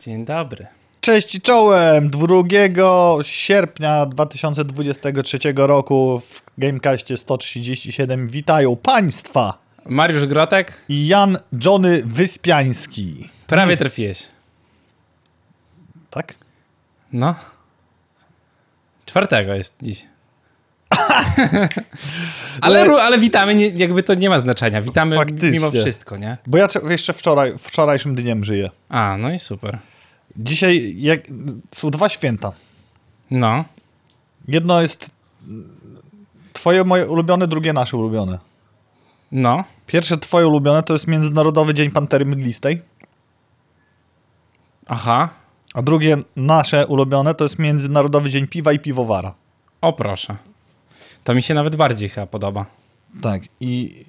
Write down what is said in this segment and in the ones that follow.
Dzień dobry. Cześć i czołem! 2 sierpnia 2023 roku w Gamecastie 137 witają Państwa Mariusz Grotek, i Jan Johnny Wyspiański. prawie trafiłeś. Tak? No. Czwartego jest dziś. ale, Ale- ale witamy, nie, jakby to nie ma znaczenia. Witamy Faktycznie. mimo wszystko, nie? Bo ja cze- jeszcze wczoraj, wczorajszym dniem żyję. A, no i super. Dzisiaj jak, są dwa święta. No. Jedno jest twoje moje ulubione, drugie nasze ulubione. No. Pierwsze twoje ulubione to jest Międzynarodowy Dzień Pantery Mglistej, Aha. a drugie nasze ulubione to jest Międzynarodowy Dzień Piwa i Piwowara. O proszę. To mi się nawet bardziej chyba podoba. Tak, i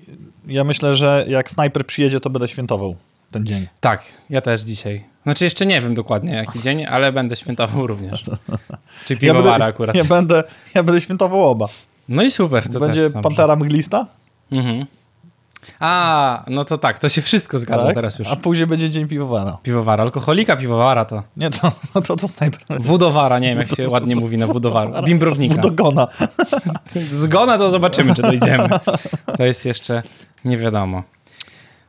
ja myślę, że jak snajper przyjedzie, to będę świętował ten dzień. Tak, ja też dzisiaj. Znaczy jeszcze nie wiem dokładnie jaki dzień, ale będę świętował również. Czy Ja piwowara będę, akurat. Ja będę, ja będę świętował oba. No i super. To Będzie. Pantera Mglista, Mhm. A, no to tak, to się wszystko zgadza tak? teraz już. a później będzie Dzień Piwowara. Piwowara, alkoholika piwowara to. Nie, to, to, to, to snajper. Wudowara, nie wiem jak się ładnie mówi na wudowara. Bimbrownika. Wudogona. Zgona to zobaczymy, czy dojdziemy. To jest jeszcze nie wiadomo.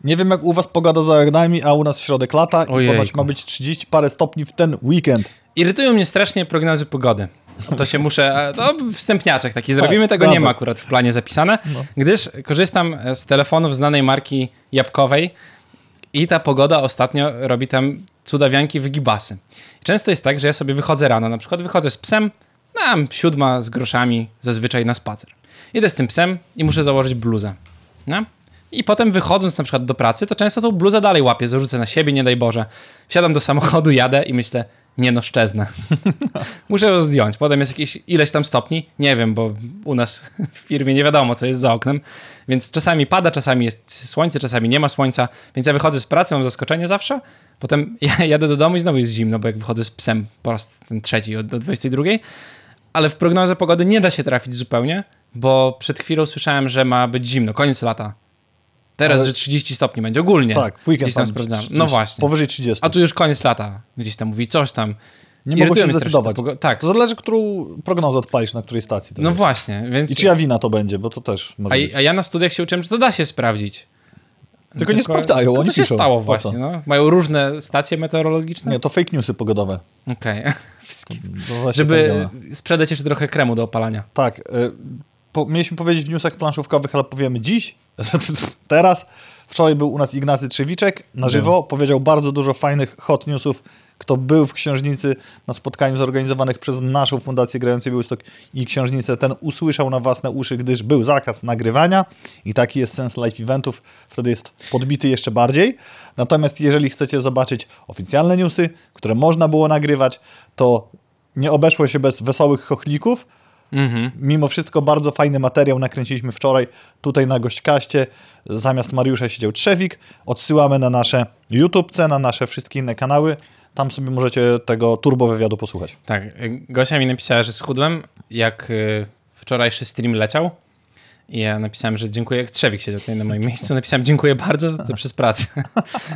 Nie wiem jak u was pogoda za oknami, a u nas środek lata i ponoć ma być 30 parę stopni w ten weekend. Irytują mnie strasznie prognozy pogody. To się muszę. To wstępniaczek taki zrobimy, tego nie ma akurat w planie zapisane, gdyż korzystam z telefonów znanej marki jabłkowej i ta pogoda ostatnio robi tam cudawianki wygibasy. Często jest tak, że ja sobie wychodzę rano, na przykład wychodzę z psem, tam siódma z groszami, zazwyczaj na spacer. Idę z tym psem i muszę założyć bluzę. No? I potem wychodząc na przykład do pracy, to często tą bluzę dalej łapię, zarzucę na siebie, nie daj Boże. Wsiadam do samochodu, jadę i myślę, nie no, szczeznę. Muszę ją zdjąć. Potem jest jakieś ileś tam stopni, nie wiem, bo u nas w firmie nie wiadomo, co jest za oknem, więc czasami pada, czasami jest słońce, czasami nie ma słońca, więc ja wychodzę z pracy, mam zaskoczenie zawsze, potem ja jadę do domu i znowu jest zimno, bo jak wychodzę z psem po raz ten trzeci od do 22, ale w prognozę pogody nie da się trafić zupełnie, bo przed chwilą słyszałem, że ma być zimno, koniec lata. Teraz, Ale- że 30 stopni będzie ogólnie. Tak, w weekend Gdzieś tam sprawdzałem. 30, No właśnie. Powyżej 30. A tu już koniec lata. Gdzieś tam mówi coś tam. nie irytują się zdecydować. pogo- tak. To zależy, którą prognozę odpalisz, na której stacji. No jest. właśnie, więc... I czyja wina to będzie, bo to też może A, a ja na studiach się uczyłem, że to da się sprawdzić. Tylko nie sprawdzają, Tylko co się piszą. stało właśnie, no? Mają różne stacje meteorologiczne? Nie, to fake newsy pogodowe. Okej. Tak Żeby działa. sprzedać jeszcze trochę kremu do opalania. Tak. Po, mieliśmy powiedzieć w newsach planszówkowych, ale powiemy dziś. Teraz. Wczoraj był u nas Ignacy Trzewiczek na żywo. Powiedział bardzo dużo fajnych hot newsów. Kto był w księżnicy na spotkaniu zorganizowanych przez naszą Fundację Grający Białystok i księżnicę, ten usłyszał na własne uszy, gdyż był zakaz nagrywania i taki jest sens live eventów. Wtedy jest podbity jeszcze bardziej. Natomiast jeżeli chcecie zobaczyć oficjalne newsy, które można było nagrywać, to nie obeszło się bez wesołych chochlików. Mhm. Mimo wszystko bardzo fajny materiał nakręciliśmy wczoraj tutaj na gośćkaście. Zamiast Mariusza siedział Trzewik. Odsyłamy na nasze YouTubece, na nasze wszystkie inne kanały. Tam sobie możecie tego turbo wywiadu posłuchać. Tak, Gosia mi napisała, że schudłem, jak y, wczorajszy stream leciał. I ja napisałem, że dziękuję, jak Trzewik siedział tutaj na moim miejscu. Napisałem, dziękuję bardzo, to przez pracę.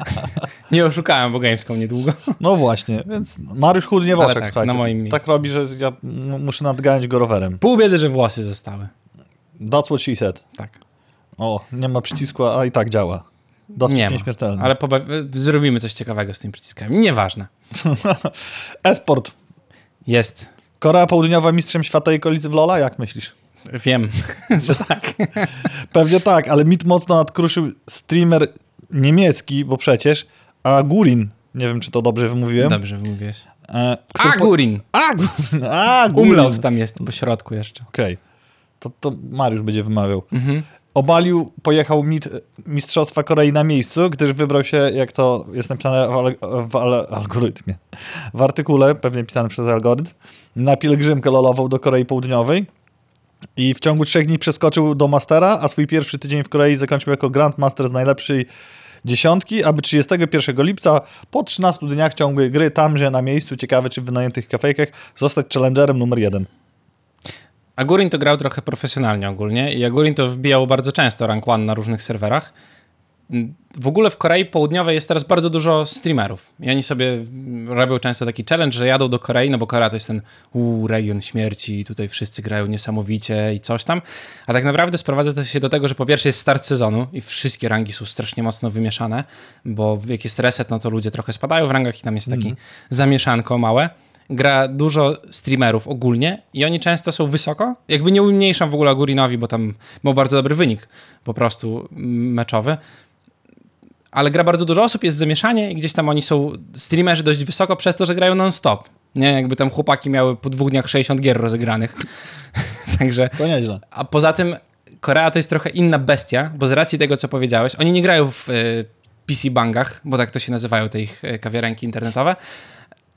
nie oszukałem, bo Gamescom niedługo. No właśnie, więc Mariusz chudnie w Ale oczach, tak, słuchajcie. na moim miejscu. Tak robi, że ja muszę nadganiać go rowerem. Pół biedy, że włosy zostały. That's what she said. Tak. O, nie ma przycisku, a i tak działa. Dowcip Nie nieśmiertelny. ale zrobimy coś ciekawego z tymi przyciskami. Nieważne. Esport. Jest. Korea Południowa mistrzem świata i okolicy w Lola? Jak myślisz? Wiem, że tak. Pewnie tak, ale mit mocno nadkruszył streamer niemiecki, bo przecież Agurin, nie wiem czy to dobrze wymówiłem. Dobrze mówiłeś. E, po- Agurin. Agurin, Agurin. Umlaut tam jest po środku jeszcze. Okej, to, to Mariusz będzie wymawiał. Mhm. Obalił, pojechał mit Mistrzostwa Korei na miejscu, gdyż wybrał się, jak to jest napisane w, ale, w ale, algorytmie, w artykule, pewnie pisany przez algorytm, na pielgrzymkę lolową do Korei Południowej i w ciągu trzech dni przeskoczył do Mastera, a swój pierwszy tydzień w Korei zakończył jako Grandmaster z najlepszej dziesiątki, aby 31 lipca po 13 dniach ciągłej gry tamże na miejscu, ciekawe czy w wynajętych kafejkach, zostać challengerem numer jeden. Agurin to grał trochę profesjonalnie ogólnie i Agurin to wbijał bardzo często rank one na różnych serwerach. W ogóle w Korei Południowej jest teraz bardzo dużo streamerów i oni sobie robią często taki challenge, że jadą do Korei, no bo Korea to jest ten uu, region śmierci, tutaj wszyscy grają niesamowicie i coś tam, a tak naprawdę sprowadza to się do tego, że po pierwsze jest start sezonu i wszystkie rangi są strasznie mocno wymieszane, bo jak jest reset, no to ludzie trochę spadają w rangach i tam jest taki mm. zamieszanko małe gra dużo streamerów ogólnie i oni często są wysoko. Jakby nie umniejszam w ogóle Gurinowi, bo tam miał bardzo dobry wynik po prostu meczowy. Ale gra bardzo dużo osób, jest zamieszanie i gdzieś tam oni są streamerzy dość wysoko przez to, że grają non-stop. Nie, jakby tam chłopaki miały po dwóch dniach 60 gier rozegranych. Także. To nieźle. A poza tym Korea to jest trochę inna bestia, bo z racji tego, co powiedziałeś, oni nie grają w y, PC bangach, bo tak to się nazywają te ich y, kawiarenki internetowe,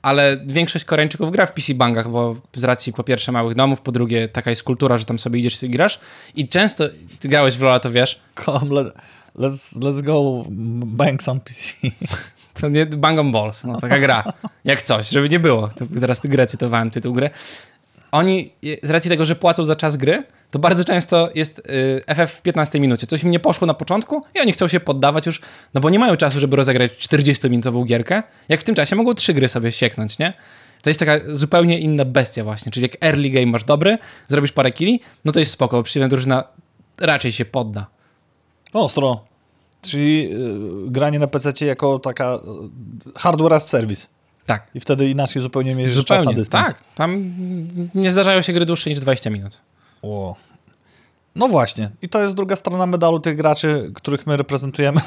ale większość Koreańczyków gra w PC bangach, bo z racji po pierwsze małych domów, po drugie taka jest kultura, że tam sobie idziesz i grasz i często, ty grałeś w LoL'a, to wiesz. Come, let, let's, let's go bang some PC. To nie Bang on Balls, no taka gra, jak coś, żeby nie było. To teraz grę cytowałem, tytuł gry. Oni, z racji tego, że płacą za czas gry, to bardzo często jest y, FF w 15 minucie. Coś im nie poszło na początku i oni chcą się poddawać już, no bo nie mają czasu, żeby rozegrać 40-minutową gierkę, jak w tym czasie mogą trzy gry sobie sieknąć, nie? To jest taka zupełnie inna bestia właśnie, czyli jak early game masz dobry, zrobisz parę killi, no to jest spoko, bo przeciwna drużyna raczej się podda. Ostro. Czyli y, granie na PC jako taka y, hardware as service. Tak. I wtedy inaczej zupełnie mierzysz zupełnie, czas na dystans. Tak, tam nie zdarzają się gry dłuższe niż 20 minut. O. No właśnie. I to jest druga strona medalu tych graczy, których my reprezentujemy.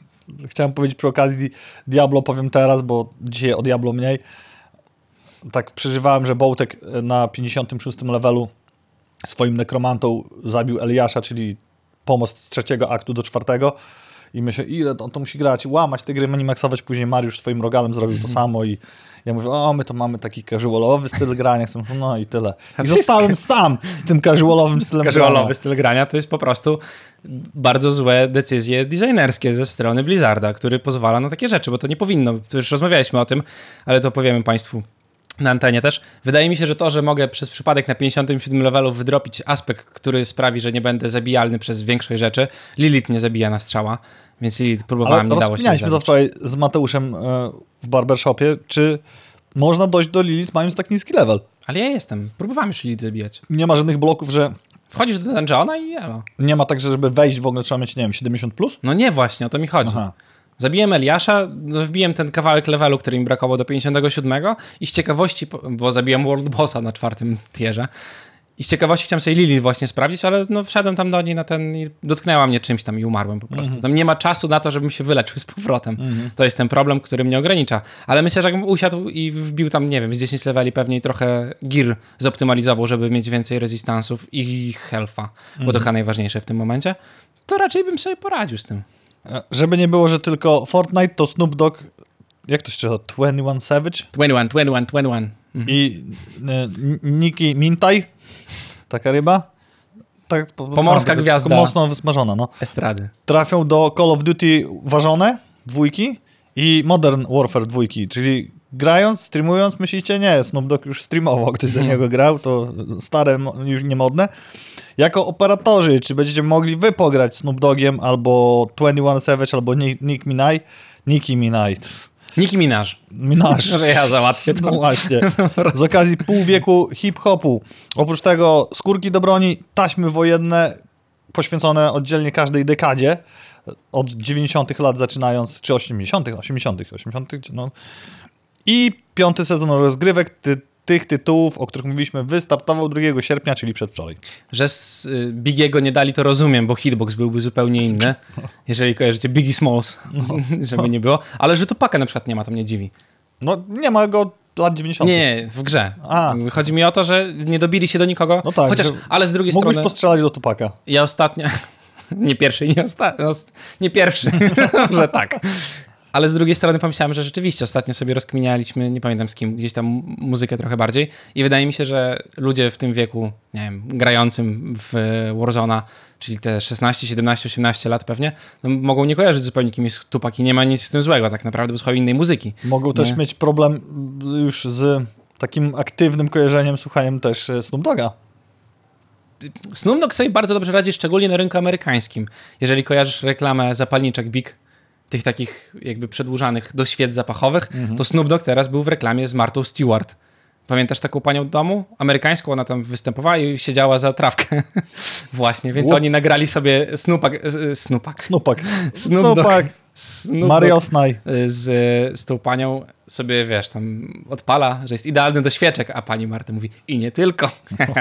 Chciałem powiedzieć przy okazji Diablo, powiem teraz, bo dzisiaj o Diablo mniej. Tak przeżywałem, że Bołtek na 56 levelu swoim nekromantą zabił Eliasza, czyli pomost z trzeciego aktu do czwartego i myślę, ile on to musi grać, łamać te gry, minimaksować, później Mariusz swoim rogalem zrobił to samo i ja mówię, o, my to mamy taki casualowy styl grania, no i tyle. I zostałem sam z tym casualowym stylem Casualowy grania. styl grania to jest po prostu bardzo złe decyzje designerskie ze strony Blizzarda, który pozwala na takie rzeczy, bo to nie powinno, to już rozmawialiśmy o tym, ale to powiemy Państwu na antenie też. Wydaje mi się, że to, że mogę przez przypadek na 57 levelu wydropić aspekt, który sprawi, że nie będę zabijalny przez większość rzeczy. Lilith nie zabija na strzała, więc Lilith próbowałem, Ale nie dało się to wczoraj z Mateuszem e, w barbershopie, czy można dojść do Lilith mając tak niski level. Ale ja jestem. Próbowałem już Lilith zabijać. Nie ma żadnych bloków, że... Wchodzisz do dungeona i jelo. Nie ma tak, że żeby wejść w ogóle trzeba mieć, nie wiem, 70+. Plus? No nie właśnie, o to mi chodzi. Aha. Zabiłem Eliasza, wbiłem ten kawałek levelu, który mi brakowało do 57 i z ciekawości, bo zabiłem World Bossa na czwartym tierze, i z ciekawości chciałem sobie Lili właśnie sprawdzić, ale no wszedłem tam do niej na ten i dotknęła mnie czymś tam i umarłem po prostu. -hmm. Tam nie ma czasu na to, żebym się wyleczył z powrotem. -hmm. To jest ten problem, który mnie ogranicza. Ale myślę, że jakbym usiadł i wbił tam, nie wiem, z 10 leveli pewnie trochę gear zoptymalizował, żeby mieć więcej rezystansów i health'a, -hmm. bo to mhm. chyba najważniejsze w tym momencie, to raczej bym sobie poradził z tym. Żeby nie było, że tylko Fortnite, to Snoop Dogg, jak to się czyta? 21 Savage? 21, 21, 21. Mhm. I e, Nicki Mintaj, taka ryba. Tak, Pomorska gwiazda. Mocno wysmażona, no. Estrady. Trafią do Call of Duty ważone, dwójki i Modern Warfare dwójki, czyli grając, streamując, myślicie, nie, Snoop Dogg już streamował, ktoś do niego grał, to stare, już niemodne. Jako operatorzy, czy będziecie mogli wy pograć Snoop Doggiem, albo 21 Savage, albo Nick Minaj, Nicki Minaj. Nicki Minaj. Minaj. Że ja załatwię to. No właśnie. Z okazji pół wieku hip-hopu. Oprócz tego skórki do broni, taśmy wojenne poświęcone oddzielnie każdej dekadzie. Od 90 lat zaczynając, czy 80 80 80 no. I piąty sezon rozgrywek, ty, tych tytułów, o których mówiliśmy, wystartował 2 sierpnia, czyli przedwczoraj. Że z y, Bigiego nie dali, to rozumiem, bo hitbox byłby zupełnie inny, jeżeli kojarzycie Biggie Smalls, no. żeby nie było. Ale że to paka na przykład nie ma, to mnie dziwi. No nie ma go lat 90. Nie, w grze. A. Chodzi mi o to, że nie dobili się do nikogo. No tak, Chociaż, ale z drugiej mógłbyś strony... postrzelać do Tupaka. Ja ostatnio... Nie pierwszy, nie ostatni. Nie pierwszy, że tak. Ale z drugiej strony pomyślałem, że rzeczywiście ostatnio sobie rozkminialiśmy, nie pamiętam z kim, gdzieś tam muzykę trochę bardziej i wydaje mi się, że ludzie w tym wieku, nie wiem, grającym w Warzona, czyli te 16, 17, 18 lat pewnie, no, mogą nie kojarzyć zupełnie kim jest Tupac i nie ma nic w tym złego tak naprawdę, bo słuchają innej muzyki. Mogą nie? też mieć problem już z takim aktywnym kojarzeniem, słuchaniem też Snoop Doga. Snoop Dogg sobie bardzo dobrze radzi, szczególnie na rynku amerykańskim. Jeżeli kojarzysz reklamę zapalniczek Big, tych takich jakby przedłużanych do świec zapachowych, Mhm. to Snoop Dogg teraz był w reklamie z Martą Stewart. Pamiętasz taką panią domu? Amerykańską, ona tam występowała i siedziała za trawkę. Właśnie, więc Whoops. oni nagrali sobie Snoopak, e, Snupak. Dogg. Snupak. Snoop Mario Snaj. z, z tą panią sobie, wiesz, tam odpala, że jest idealny do świeczek, a pani Marta mówi i nie tylko.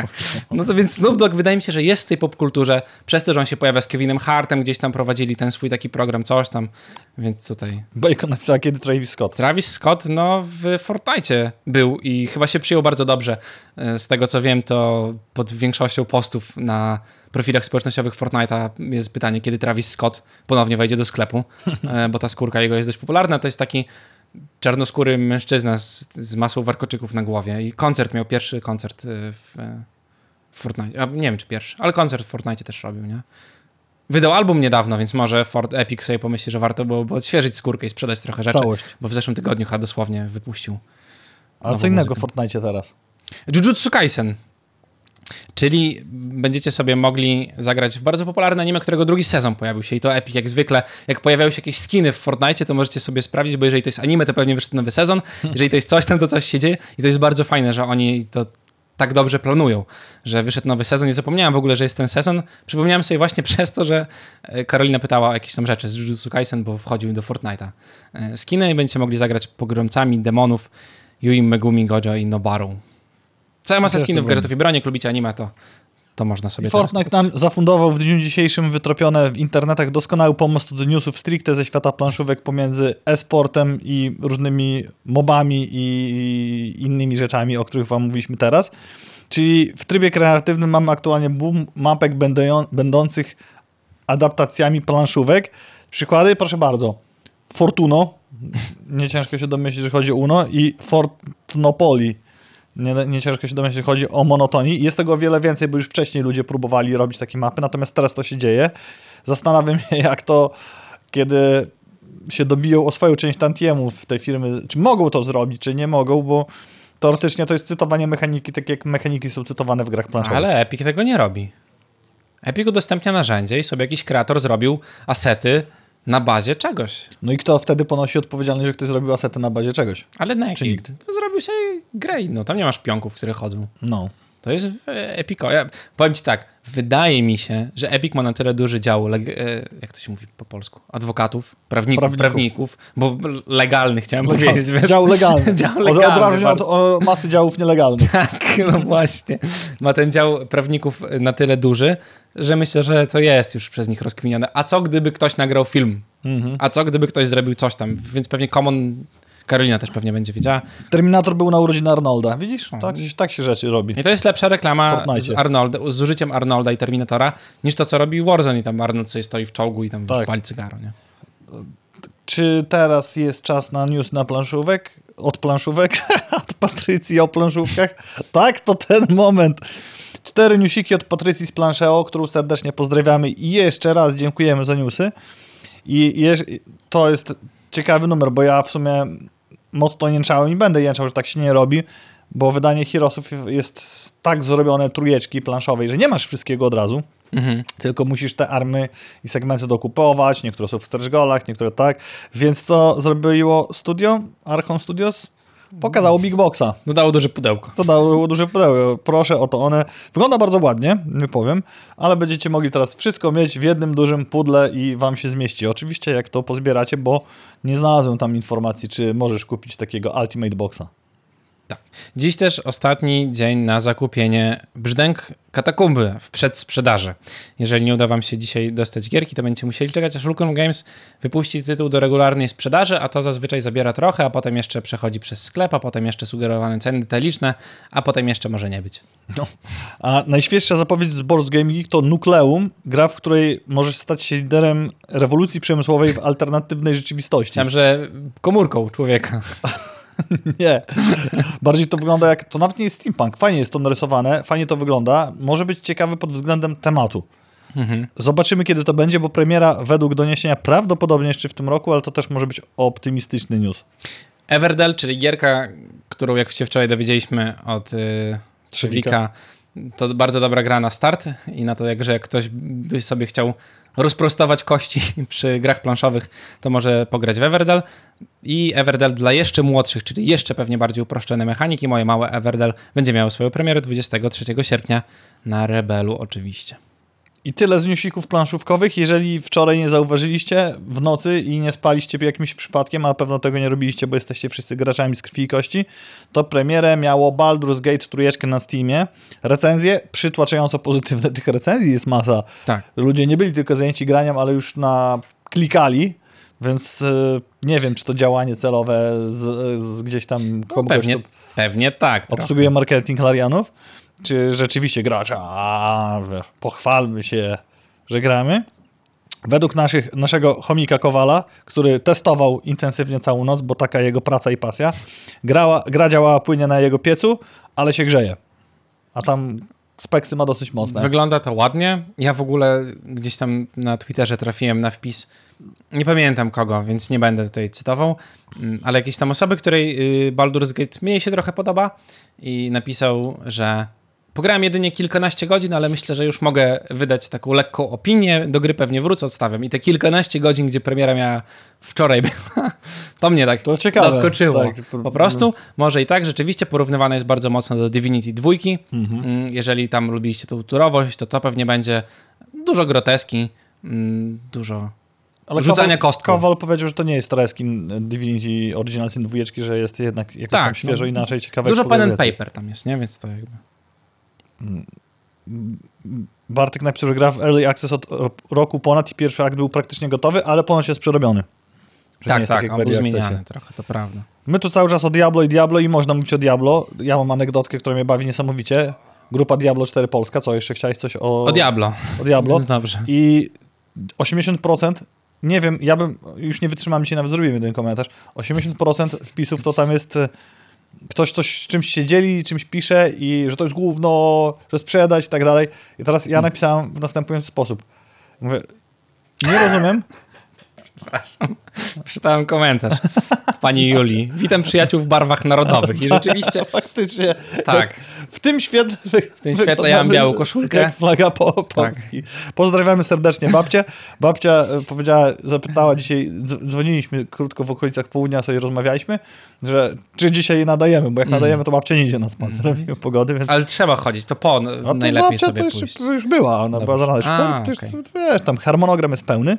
no to więc Snoop Dogg wydaje mi się, że jest w tej popkulturze, przez to, że on się pojawia z Kevinem Hartem, gdzieś tam prowadzili ten swój taki program, coś tam, więc tutaj... Bacon napisała kiedy Travis Scott. Travis Scott, no, w Fortnite był i chyba się przyjął bardzo dobrze. E, Z tego, co wiem, to pod większością postów na profilach społecznościowych Fortnite'a jest pytanie, kiedy Travis Scott ponownie wejdzie do sklepu, e, bo ta skórka jego jest dość popularna. To jest taki czarnoskóry mężczyzna z, z masą warkoczyków na głowie i koncert miał, pierwszy koncert e, w, e, w Fortnite. Nie wiem, czy pierwszy, ale koncert w Fortnite też robił, nie? Wydał album niedawno, więc może Fort Epic sobie pomyśli, że warto byłoby odświeżyć skórkę i sprzedać trochę rzeczy. Całość. Bo w zeszłym tygodniu chyba dosłownie wypuścił. Ale co innego muzykę. w Fortnite teraz. Jujutsu Kaisen. Czyli będziecie sobie mogli zagrać w bardzo popularne anime, którego drugi sezon pojawił się i to Epic jak zwykle. Jak pojawiają się jakieś skiny w Fortnite, to możecie sobie sprawdzić, bo jeżeli to jest anime, to pewnie wyszedł nowy sezon. Jeżeli to jest coś tam, to coś się dzieje i to jest bardzo fajne, że oni to tak dobrze planują, że wyszedł nowy sezon. Nie zapomniałem w ogóle, że jest ten sezon. Przypomniałem sobie właśnie przez to, że e, Karolina pytała o jakieś tam rzeczy z Jujutsu Kaisen, bo wchodził do Fortnite'a. E, Skiny i będziecie mogli zagrać pogromcami demonów Yui, Megumi, Gojo i Nobaru. Cała masa skinów to gadżetów i broni, jak lubicie anime, to, to można sobie I Fortnite nam zafundował w dniu dzisiejszym wytropione w internetach doskonały pomost do newsów stricte ze świata planszówek pomiędzy e-sportem i różnymi mobami i innymi rzeczami, o których wam mówiliśmy teraz. Czyli w trybie kreatywnym mamy aktualnie boom mapek będą- będących adaptacjami planszówek. Przykłady, proszę bardzo. Fortuno, nie ciężko się domyślić, że chodzi o Uno i Fortnopoli. Nie, nie ciężko się domyślić, chodzi o monotonii. Jest tego wiele więcej, bo już wcześniej ludzie próbowali robić takie mapy, natomiast teraz to się dzieje. Zastanawiam się, jak to, kiedy się dobiją o swoją część tantiemu w tej firmy, czy mogą to zrobić, czy nie mogą, bo teoretycznie to jest cytowanie mechaniki, tak jak mechaniki są cytowane w grach planszowych. Ale Epic tego nie robi. Epic udostępnia narzędzie i sobie jakiś kreator zrobił asety na bazie czegoś. No i kto wtedy ponosi odpowiedzialność, że ktoś zrobił asety na bazie czegoś? Ale na Czy jakiej? nikt? To zrobił sobie grę no Tam nie masz pionków, które chodzą. No. To jest e, Epico. Ja powiem ci tak, wydaje mi się, że Epic ma na tyle duży dział, e, jak to się mówi po polsku, adwokatów, prawników, Prawników. prawników, bo legalny chciałem powiedzieć. wiesz? Dział legalny. Dział legalny od razu od o, masy działów nielegalnych. Tak, no właśnie. Ma ten dział prawników na tyle duży, że myślę, że to jest już przez nich rozkminione. A co gdyby ktoś nagrał film? Mhm. A co gdyby ktoś zrobił coś tam? Więc pewnie Common, Karolina też pewnie będzie wiedziała. Terminator był na urodziny Arnolda. Widzisz? Tak, tak się rzeczy robi. I to jest lepsza reklama z, Arnold, z użyciem Arnolda i Terminatora, niż to, co robi Warzone i tam Arnold sobie stoi w czołgu i tam Tak. pali cygaro, nie? Czy teraz jest czas na news na planszówek? Od planszówek? od Patrycji o planszówkach? tak, to ten moment. Cztery newsiki od Patrycji z Planszeo, którą serdecznie pozdrawiamy i jeszcze raz dziękujemy za newsy. I to jest ciekawy numer, bo ja w sumie mocno jęczałem i będę jęczał, że tak się nie robi, bo wydanie Heroesów jest tak zrobione trójeczki planszowej, że nie masz wszystkiego od razu. Mhm. Tylko musisz te army i segmenty dokupować, niektóre są w stretch niektóre tak. Więc co zrobiło studio, Archon Studios? Pokazało Big Boxa. Dodało duże pudełko. To dało duże pudełko. Proszę o to one. Wygląda bardzo ładnie, nie powiem, ale będziecie mogli teraz wszystko mieć w jednym dużym pudle i wam się zmieści. Oczywiście jak to pozbieracie, bo nie znalazłem tam informacji, czy możesz kupić takiego Ultimate Boxa. Tak. Dziś też ostatni dzień na zakupienie brzdęk katakumby w przedsprzedaży. Jeżeli nie uda wam się dzisiaj dostać gierki, to będziecie musieli czekać, aż Lucrum Games wypuści tytuł do regularnej sprzedaży, a to zazwyczaj zabiera trochę, a potem jeszcze przechodzi przez sklep, a potem jeszcze sugerowane ceny detaliczne, a potem jeszcze może nie być. No. A najświeższa zapowiedź z Boards Game Geek to Nucleum, gra, w której możesz stać się liderem rewolucji przemysłowej w alternatywnej rzeczywistości. Myślałem, że komórką człowieka. Nie. Bardziej to wygląda jak. To nawet nie jest steampunk. Fajnie jest to narysowane, fajnie to wygląda. Może być ciekawy pod względem tematu. Mhm. Zobaczymy, kiedy to będzie, bo premiera według doniesienia prawdopodobnie jeszcze w tym roku, ale to też może być optymistyczny news. Everdell, czyli gierka, którą jak się wczoraj dowiedzieliśmy od y, Trzewika, to bardzo dobra gra na start i na to, jak, że jak ktoś by sobie chciał rozprostować kości przy grach planszowych, to może pograć w Everdell. I Everdell dla jeszcze młodszych, czyli jeszcze pewnie bardziej uproszczone mechaniki. Moje małe Everdell będzie miało swoją premierę 23 sierpnia na Rebelu oczywiście. I tyle z newsików planszówkowych. Jeżeli wczoraj nie zauważyliście w nocy i nie spaliście jakimś przypadkiem, a pewno tego nie robiliście, bo jesteście wszyscy graczami z krwi i kości, to premierę miało Baldur's Gate trójeczkę na Steamie. Recenzje przytłaczająco pozytywne. Tych recenzji jest masa. Tak. Ludzie nie byli tylko zajęci graniem, ale już na klikali, więc y, nie wiem, czy to działanie celowe z, z gdzieś tam no, pewnie, pewnie tak. Obsługuje trochę. marketing Larianów czy rzeczywiście gracza, a pochwalmy się, że gramy. Według naszych, naszego chomika Kowala, który testował intensywnie całą noc, bo taka jego praca i pasja, grała, gra działała płynie na jego piecu, ale się grzeje. A tam speksy ma dosyć mocne. Wygląda to ładnie. Ja w ogóle gdzieś tam na Twitterze trafiłem na wpis, nie pamiętam kogo, więc nie będę tutaj cytował, mm, ale jakieś tam osoby, której y, Baldur's Gate mnie się trochę podoba i napisał, że Pograłem jedynie kilkanaście godzin, ale myślę, że już mogę wydać taką lekką opinię. Do gry pewnie wrócę, odstawiam. I te kilkanaście godzin, gdzie premiera miała wczoraj to mnie tak to zaskoczyło. Tak, to... Po prostu, może i tak, rzeczywiście porównywane jest bardzo mocno do Divinity 2. Mhm. Mm, jeżeli tam lubiliście tą turowość, to to pewnie będzie dużo groteski, mm, dużo ale rzucania kostką. Kowal powiedział, że to nie jest reskin Divinity Original Sin 2, że jest jednak jakoś tak, świeżo no, inaczej, ciekawe. Dużo pen and paper tam jest, nie? Więc to jakby... Bartek napisał, że gra w Early Access od roku ponad i pierwszy akt był praktycznie gotowy, ale ponoć jest przerobiony. tak, tak, tak on był zmieniany trochę, to prawda. My tu cały czas o Diablo i Diablo i można mówić o Diablo. Ja mam anegdotkę, która mnie bawi niesamowicie. Grupa Diablo 4 Polska, co jeszcze chciałeś coś o... O Diablo. O Diablo. Dobrze. I 80%, nie wiem, ja bym, już nie wytrzymam, dzisiaj nawet zrobimy ten komentarz, 80% wpisów to tam jest ktoś coś czymś się dzieli, czymś pisze i że to jest główno, że sprzedać i tak dalej. I teraz ja napisałem w następujący sposób. Mówię, nie rozumiem. Przeczytałem komentarz pani Julii. Witam przyjaciół w barwach narodowych. I rzeczywiście... Faktycznie. Tak. W tym świetle... W tym świetle ja mam białą koszulkę. Jak flaga po. Polski. Tak. Pozdrawiamy serdecznie babcię. Babcia e, powiedziała, zapytała dzisiaj, dzwoniliśmy krótko w okolicach południa, sobie rozmawialiśmy, że czy dzisiaj nadajemy, bo jak mm. nadajemy, to babcia nie idzie na spacer mm. pogody. Więc... Ale trzeba chodzić, to po no to najlepiej sobie to już, pójść. już była, ona Dobrze. była zarana. okay. wiesz, tam harmonogram jest pełny.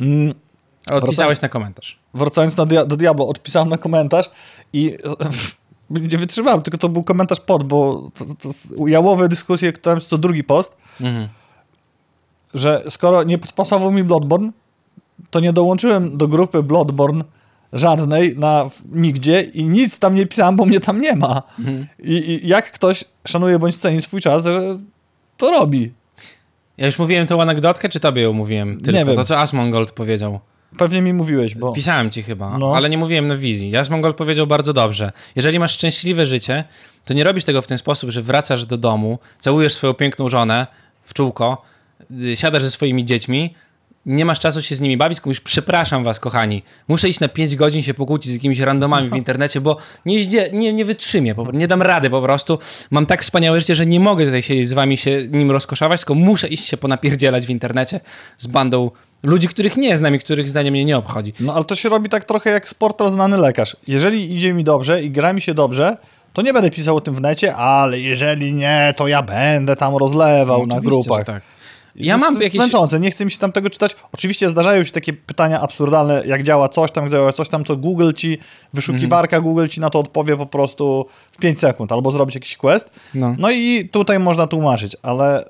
Mm. Odpisałeś na komentarz. Wracając do, do Diablo, odpisałem na komentarz i nie wytrzymałem, tylko to był komentarz pod, bo to, to, jałowe dyskusje, które to drugi post, mhm. że skoro nie podpasował mi Bloodborne, to nie dołączyłem do grupy Bloodborne żadnej na nigdzie i nic tam nie pisałem, bo mnie tam nie ma. Mhm. I, I, jak ktoś szanuje bądź ceni swój czas, że to robi. Ja już mówiłem tą anegdotkę, czy tobie ją mówiłem? Tylko nie wiem. to, co Asmongold powiedział. Pewnie mi mówiłeś, bo... Pisałem ci chyba, no. ale nie mówiłem na wizji. Jasmongol powiedział bardzo dobrze. Jeżeli masz szczęśliwe życie, to nie robisz tego w ten sposób, że wracasz do domu, całujesz swoją piękną żonę w czółko, y, siadasz ze swoimi dziećmi, nie masz czasu się z nimi bawić, mówisz, przepraszam was, kochani, muszę iść na 5 godzin się pokłócić z jakimiś randomami w internecie, bo nie, nie, nie wytrzymię, nie dam rady po prostu. Mam tak wspaniałe życie, że nie mogę tutaj siedzieć z wami, się nim rozkoszować, tylko muszę iść się ponapierdzielać w internecie z bandą ludzi, których nie znam i których zdanie mnie nie obchodzi. No ale to się robi tak trochę jak sportal znany lekarz. Jeżeli idzie mi dobrze i gra mi się dobrze, to nie będę pisał o tym w necie, ale jeżeli nie, to ja będę tam rozlewał no, na grupach. tak. Ja mam jakieś... Męczące, nie chcę mi się tam tego czytać. Oczywiście zdarzają się takie pytania absurdalne, jak działa coś tam, jak działa coś tam, co Google ci, wyszukiwarka mm. Google ci na to odpowie po prostu w 5 sekund, albo zrobić jakiś quest. No. no i tutaj można tłumaczyć, ale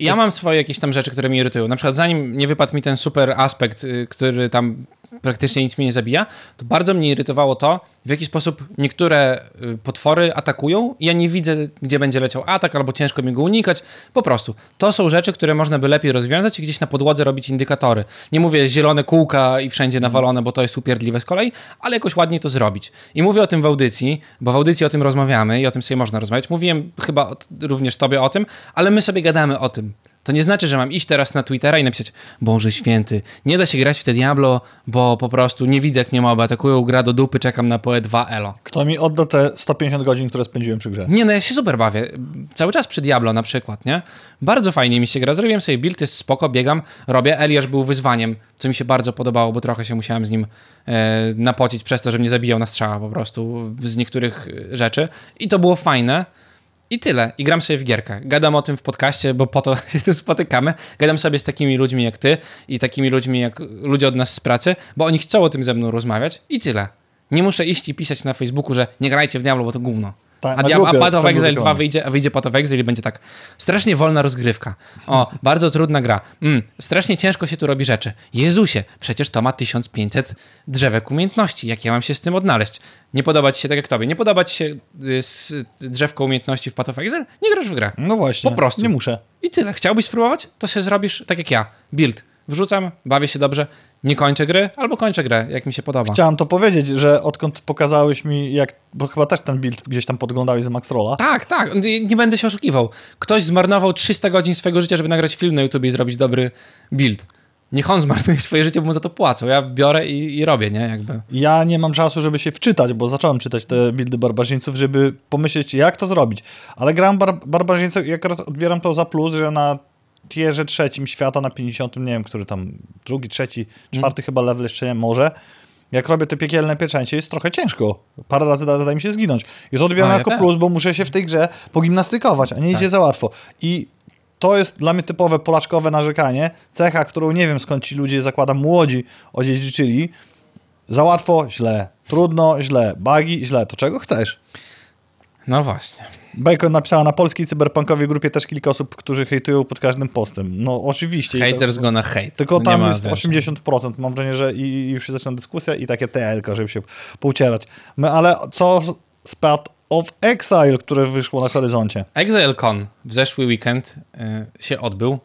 ja mam swoje jakieś tam rzeczy, które mnie irytują. Na przykład zanim nie wypadł mi ten super aspekt, y, który tam praktycznie nic mnie nie zabija, to bardzo mnie irytowało to, w jaki sposób niektóre y, potwory atakują i ja nie widzę, gdzie będzie leciał atak, albo ciężko mi go unikać. Po prostu. To są rzeczy, które można by lepiej rozwiązać i gdzieś na podłodze robić indykatory. Nie mówię zielone kółka i wszędzie nawalone, bo to jest upierdliwe z kolei, ale jakoś ładniej to zrobić. I mówię o tym w audycji, bo w audycji o tym rozmawiamy i o tym sobie można rozmawiać. Mówiłem chyba również tobie o tym, ale my sobie gadamy o tym To nie znaczy, że mam iść teraz na Twittera i napisać Boże święty, nie da się grać w te Diablo, bo po prostu nie widzę jak mnie moby atakują, gra do dupy, czekam na PoE 2 elo. Kto mi odda te 150 godzin, które spędziłem przy grze? Nie, no ja się super bawię. Cały czas przy Diablo na przykład, nie? Bardzo fajnie mi się gra. Zrobiłem sobie build, jest spoko, biegam, robię. Eliasz był wyzwaniem, co mi się bardzo podobało, bo trochę się musiałem z nim e, napocić przez to, że mnie zabijał na strzała po prostu z niektórych rzeczy. I to było fajne. I tyle. I gram sobie w gierkę. Gadam o tym w podcaście, bo po to się tu spotykamy. Gadam sobie z takimi ludźmi jak ty i takimi ludźmi jak ludzie od nas z pracy, bo oni chcą o tym ze mną rozmawiać i tyle. Nie muszę iść i pisać na Facebooku, że nie grajcie w Diablo, bo to gówno. Tak, a, grupie, a Path of Exile było 2 wyjdzie, a wyjdzie Path of Exile i będzie tak strasznie wolna rozgrywka. O, bardzo trudna gra. Mm, strasznie ciężko się tu robi rzeczy. Jezusie, przecież to ma 1500 drzewek umiejętności. Jak ja mam się z tym odnaleźć? Nie podoba ci się tak jak tobie. Nie podoba ci się y, z, drzewko umiejętności w Path of Exile? Nie grasz w grę. No właśnie. Po prostu. Nie muszę. I tyle. Chciałbyś spróbować? To się zrobisz tak jak ja. Build. Wrzucam, bawię się dobrze, nie kończę gry, albo kończę grę, jak mi się podoba. Chciałem to powiedzieć, że odkąd pokazałeś mi, jak, bo chyba też ten build gdzieś tam podglądałeś z Max Rolla. Tak, tak. Nie nie będę się oszukiwał. Ktoś zmarnował 300 godzin swojego życia, żeby nagrać film na YouTube i zrobić dobry build. Niech on zmarnuje swoje życie, bo mu za to płacą. Ja biorę i, i robię, nie? Jakby. Ja nie mam czasu, żeby się wczytać, bo zacząłem czytać te buildy barbarzyńców, żeby pomyśleć, jak to zrobić. Ale gram bar barbarzyńców i akurat odbieram to za plus, że na tierze trzecim świata, na 50, nie wiem, który tam, drugi, trzeci, czwarty chyba level jeszcze nie, może. Jak robię te piekielne pieczęcie, jest trochę ciężko. Parę razy da, da mi się zginąć. Jest ja jako plus, bo muszę się w tej grze pogimnastykować, a nie idzie za łatwo. I to jest dla mnie typowe polaczkowe narzekanie. Cecha, którą nie wiem skąd ci ludzie, zakładam, młodzi odziedziczyli. Za łatwo, źle. Trudno, źle. Bugi, źle. To czego chcesz? No właśnie. Bacon napisała na polskiej cyberpunkowej grupie też kilka osób, którzy hejtują pod każdym postem. No oczywiście. i to- Haters gonna hate. Tylko No tam jest wiesz. 80%. Mam wrażenie, że i, i już się zaczyna dyskusja i takie TL, żeby się poucierać. My, ale co z Path of Exile, które wyszło na horyzoncie? ExileCon w zeszły weekend y, się odbył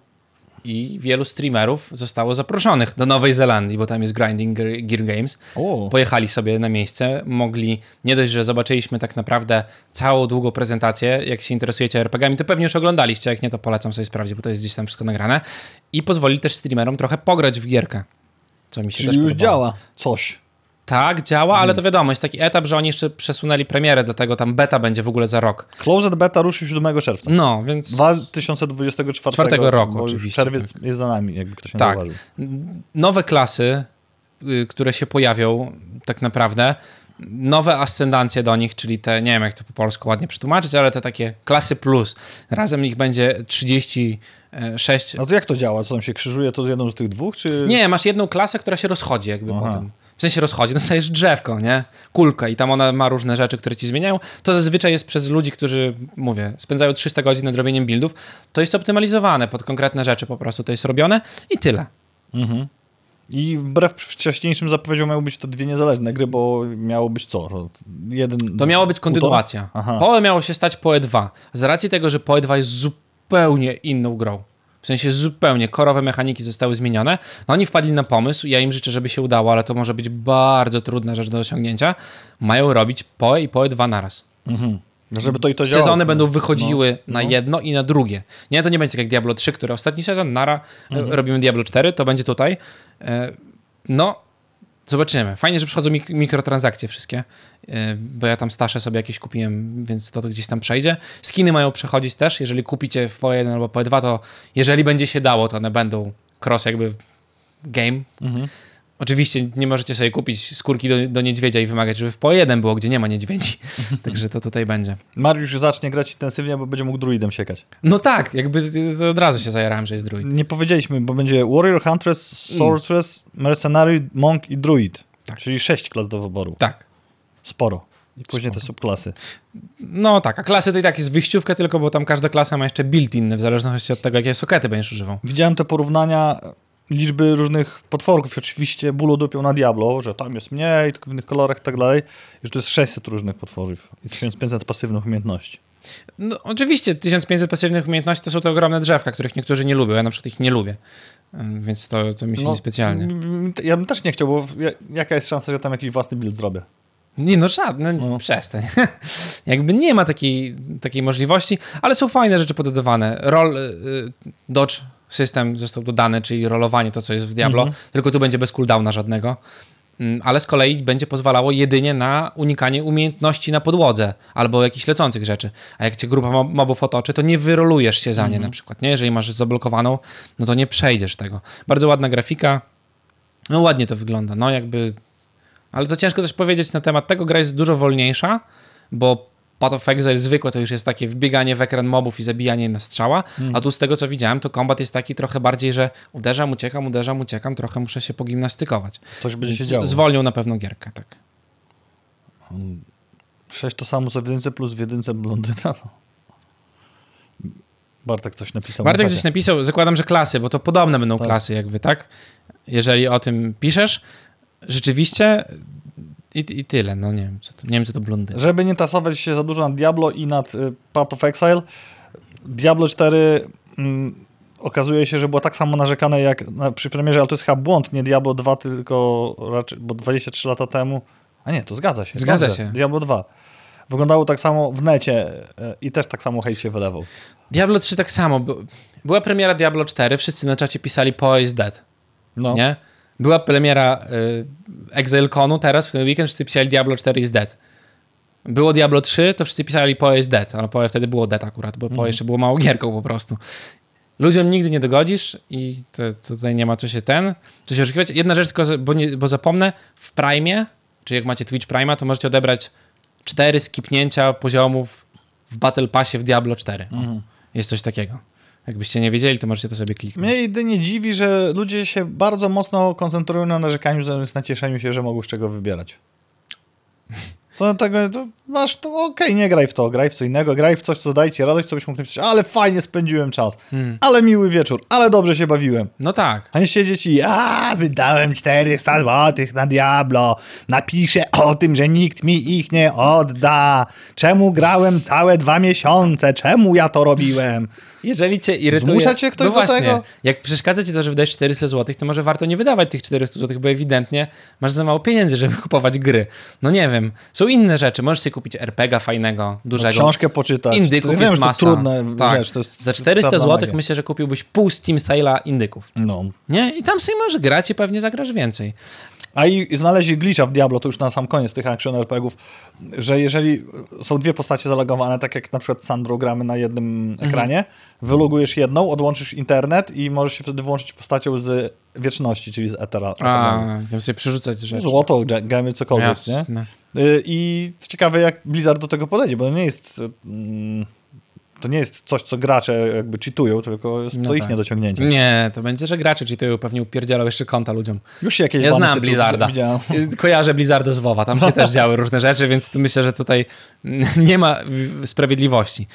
i wielu streamerów zostało zaproszonych do Nowej Zelandii, bo tam jest Grinding Gear Games. O, Pojechali sobie na miejsce, mogli, nie dość, że zobaczyliśmy tak naprawdę całą długą prezentację, jak się interesujecie RPG-ami, to pewnie już oglądaliście, jak nie, to polecam sobie sprawdzić, bo to jest gdzieś tam wszystko nagrane. I pozwoli też streamerom trochę pograć w gierkę, co mi się czyli też już podobało. działa coś. Tak, działa, ale to wiadomo, jest taki etap, że oni jeszcze przesunęli premierę, dlatego tam beta będzie w ogóle za rok. Closed Beta ruszy 7 czerwca. No, więc 2024 Czwartego roku, oczywiście, czerwiec jest za nami, jakby ktoś nie Tak. zauważył. nowe klasy, y, które się pojawią tak naprawdę, nowe ascendancje do nich, czyli te, nie wiem jak to po polsku ładnie przetłumaczyć, ale te takie klasy plus. Razem ich będzie 36. No to jak to działa? Co tam się krzyżuje? To z jedną z tych dwóch, czy... Nie, masz jedną klasę, która się rozchodzi jakby Aha. potem. W sensie rozchodzi, dostajesz drzewko, nie? Kulkę i tam ona ma różne rzeczy, które ci zmieniają. To zazwyczaj jest przez ludzi, którzy, mówię, spędzają 300 godzin nad robieniem buildów. To jest optymalizowane pod konkretne rzeczy po prostu. To jest robione i tyle. Mhm. I wbrew wcześniejszym zapowiedziom miały być to dwie niezależne gry, bo miało być co? To Jeden... To miało być kontynuacja. PoE miało się stać PoE 2. Z racji tego, że PoE 2 jest zupełnie inną grą. W sensie zupełnie korowe mechaniki zostały zmienione. No oni wpadli na pomysł, ja im życzę, żeby się udało, ale to może być bardzo trudna rzecz do osiągnięcia. Mają robić PoE i PoE 2 naraz. Mhm. Żeby to i to działało. Sezony będą wychodziły No, na no. jedno i na drugie. Nie, to nie będzie tak jak Diablo 3, który ostatni sezon, nara, Mhm. e, robimy Diablo 4, to będzie tutaj. E, No, zobaczymy. Fajnie, że przychodzą mik mikrotransakcje wszystkie, e, bo ja tam staszę sobie jakieś kupiłem, więc to, to gdzieś tam przejdzie. Skiny mają przechodzić też, jeżeli kupicie w PoE 1 albo PoE 2, to jeżeli będzie się dało, to one będą cross jakby game. Mhm. Oczywiście nie możecie sobie kupić skórki do, do niedźwiedzia i wymagać, żeby w PoE 1 było, gdzie nie ma niedźwiedzi. Także to tutaj będzie. Mariusz zacznie grać intensywnie, bo będzie mógł druidem siekać. No tak, jakby od razu się zajarałem, że jest druid. Nie powiedzieliśmy, bo będzie Warrior, Huntress, Sorceress, Mercenary, Monk i Druid. Tak. Czyli sześć klas do wyboru. Tak. Sporo. I później te subklasy. No tak, a klasy to i tak jest wyjściówka tylko, bo tam każda klasa ma jeszcze build inny, w zależności od tego, jakie sokety będziesz używał. Widziałem te porównania liczby różnych potworków. Oczywiście bólu dupią na Diablo, że tam jest mniej, tylko w innych kolorach i tak dalej. I że to jest 600 różnych potworów i 1500 pasywnych umiejętności. No oczywiście 1500 pasywnych umiejętności to są te ogromne drzewka, których niektórzy nie lubią, ja na przykład ich nie lubię, więc to, to mi się No, niespecjalnie. Ja bym też nie chciał, bo ja- jaka jest szansa, że tam jakiś własny build zrobię? Nie, no żadne, no. przestań. Jakby nie ma takiej, takiej możliwości, ale są fajne rzeczy pododawane. Roll, y, dodge system został dodany, czyli rolowanie, to co jest w Diablo, -hmm. tylko tu będzie bez cooldowna żadnego. Mm, ale z kolei będzie pozwalało jedynie na unikanie umiejętności na podłodze albo jakichś lecących rzeczy. A jak cię grupa mobów otoczy, to nie wyrolujesz się za nie -hmm. na przykład. Nie? Jeżeli masz zablokowaną, no to nie przejdziesz tego. Bardzo ładna grafika. No ładnie to wygląda. No jakby... Ale to ciężko coś powiedzieć na temat tego. Gra jest dużo wolniejsza, bo Path of Exile zwykłe to już jest takie wbieganie w ekran mobów i zabijanie na strzała, mm. a tu z tego co widziałem, to kombat jest taki trochę bardziej, że uderzam, uciekam, uderzam, uciekam, trochę muszę się pogimnastykować. Coś będzie się działo. Zwolnią na pewno gierkę, tak. 6 to samo co w jedynce plus w jedynce blondyna. Bartek coś napisał. Bartek coś napisał, zakładam, że klasy, bo to podobne będą tak. klasy jakby, tak? Jeżeli o tym piszesz, rzeczywiście i, I tyle, no nie wiem, co to, nie wiem, co to blondy. Żeby nie tasować się za dużo nad Diablo i nad y, Path of Exile, Diablo 4 mm, okazuje się, że było tak samo narzekane jak na, przy premierze, ale to jest chyba błąd, nie Diablo 2, tylko raczej, bo 23 lata temu, a nie, to zgadza się. Zgadza się. Diablo 2. Wyglądało tak samo w necie y, i też tak samo hejt się wylewał. Diablo 3 tak samo. Była premiera Diablo 4, wszyscy na czacie pisali Po is dead. No. Nie? Była premiera y, ExileConu teraz, w ten weekend wszyscy pisali Diablo 4 is dead. Było Diablo 3, to wszyscy pisali Poe is dead, ale Poe wtedy było dead akurat, bo Poe mm. jeszcze było mało gierką po prostu. Ludziom nigdy nie dogodzisz i to, to tutaj nie ma co się ten, co się oszukiwać. Jedna rzecz tylko, bo, nie, bo zapomnę, w Prime, czy jak macie Twitch Prime, to możecie odebrać cztery skipnięcia poziomów w Battle Passie w Diablo 4. Mm. Jest coś takiego. Jakbyście nie wiedzieli, to możecie to sobie kliknąć. Mnie jedynie dziwi, że ludzie się bardzo mocno koncentrują na narzekaniu zamiast na cieszeniu się, że mogą z czego wybierać. To tego, to masz, to okej, okay, nie graj w to, graj w co innego, graj w coś, co daje ci radość, co byś mógł napisać, ale fajnie spędziłem czas, hmm. ale miły wieczór, ale dobrze się bawiłem. No tak. A nie siedzieć i, a wydałem 400 zł na Diablo, napiszę o tym, że nikt mi ich nie odda, czemu grałem całe dwa miesiące, czemu ja to robiłem. Jeżeli cię irytuje... Zmusza cię ktoś no właśnie, do tego? Jak przeszkadza ci to, że wydajesz 400 zł, to może warto nie wydawać tych 400 zł, bo ewidentnie masz za mało pieniędzy, żeby kupować gry. No nie wiem. Są inne rzeczy. Możesz sobie kupić RPG fajnego, dużego. No, książkę poczytać. Indyków to jest wiem, masa. To trudna tak. rzecz. To jest za 400 zł myślę, że kupiłbyś pół Steam Sale'a indyków. No. Nie? I tam sobie możesz grać i pewnie zagrasz więcej. A i znaleźli glitcha w Diablo, to już na sam koniec tych action RPGów, że jeżeli są dwie postacie zalogowane, tak jak na przykład Sandro gramy na jednym mhm. ekranie, wylogujesz jedną, odłączysz internet i możesz się wtedy włączyć postacią z wieczności, czyli z Etera. A, tam sobie przerzucać rzeczy. Złoto, gemy, cokolwiek, Jasne. nie? Y, I ciekawe, jak Blizzard do tego podejdzie, bo nie jest... To nie jest coś, co gracze jakby cheatują, tylko jest no to tak. ich niedociągnięcie. Nie, to będzie, że gracze cheatują, pewnie upierdzielał jeszcze konta ludziom. Już się jakieś Ja znam Blizzarda. Kojarzę Blizzarda z WoWa, tam się też działy różne rzeczy, więc myślę, że tutaj nie ma sprawiedliwości.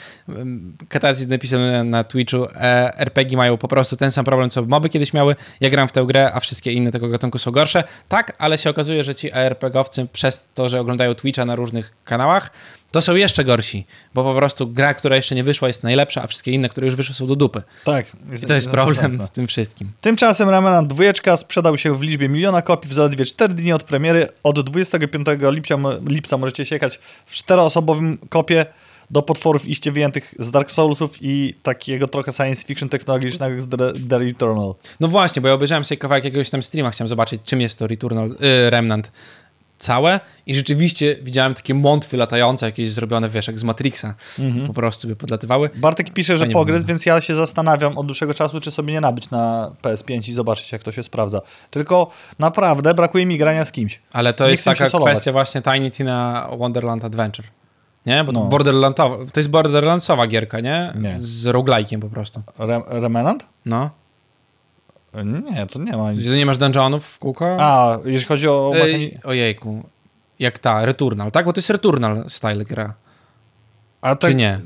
Katacji napisał na Twitchu, e, RPG mają po prostu ten sam problem, co moby kiedyś miały. Ja gram w tę grę, a wszystkie inne tego gatunku są gorsze. Tak, ale się okazuje, że ci ARPG-owcy przez to, że oglądają Twitcha na różnych kanałach, to są jeszcze gorsi, bo po prostu gra, która jeszcze nie wyszła jest najlepsza, a wszystkie inne, które już wyszły są do dupy. Tak. I to jest problem w tym wszystkim. Tymczasem Remnant dwójeczka sprzedał się w liczbie miliona kopii w zaledwie 4 dni od premiery. Od 25 lipca, lipca możecie siekać w czteroosobowym kopie do potworów iście wyjętych z Dark Soulsów i takiego trochę science fiction technologicznego jak The, The Returnal. No właśnie, bo ja obejrzałem sobie kawałek jakiegoś tam streama, chciałem zobaczyć, czym jest to Returnal, yy, Remnant całe i rzeczywiście widziałem takie mątwy latające, jakieś zrobione, wiesz, jak z Matrixa. Mhm. Po prostu by podlatywały. Bartek pisze, że pogryz, więc ja się zastanawiam od dłuższego czasu, czy sobie nie nabyć na PS5 i zobaczyć, jak to się sprawdza. Tylko naprawdę brakuje mi grania z kimś. Ale to nie jest taka kwestia właśnie Tiny Tina Wonderland Adventure. Nie? Bo to, no. Borderlandowa, to jest Borderlandsowa gierka, nie? nie. Z roguelike'iem po prostu. Re Remnant? No. Nie, to nie ma nic. nie masz dungeonów w kółko? A, jeśli chodzi o... Ej, ojejku. Jak ta, Returnal, tak? Bo to jest Returnal style gra. A tak, Czy nie?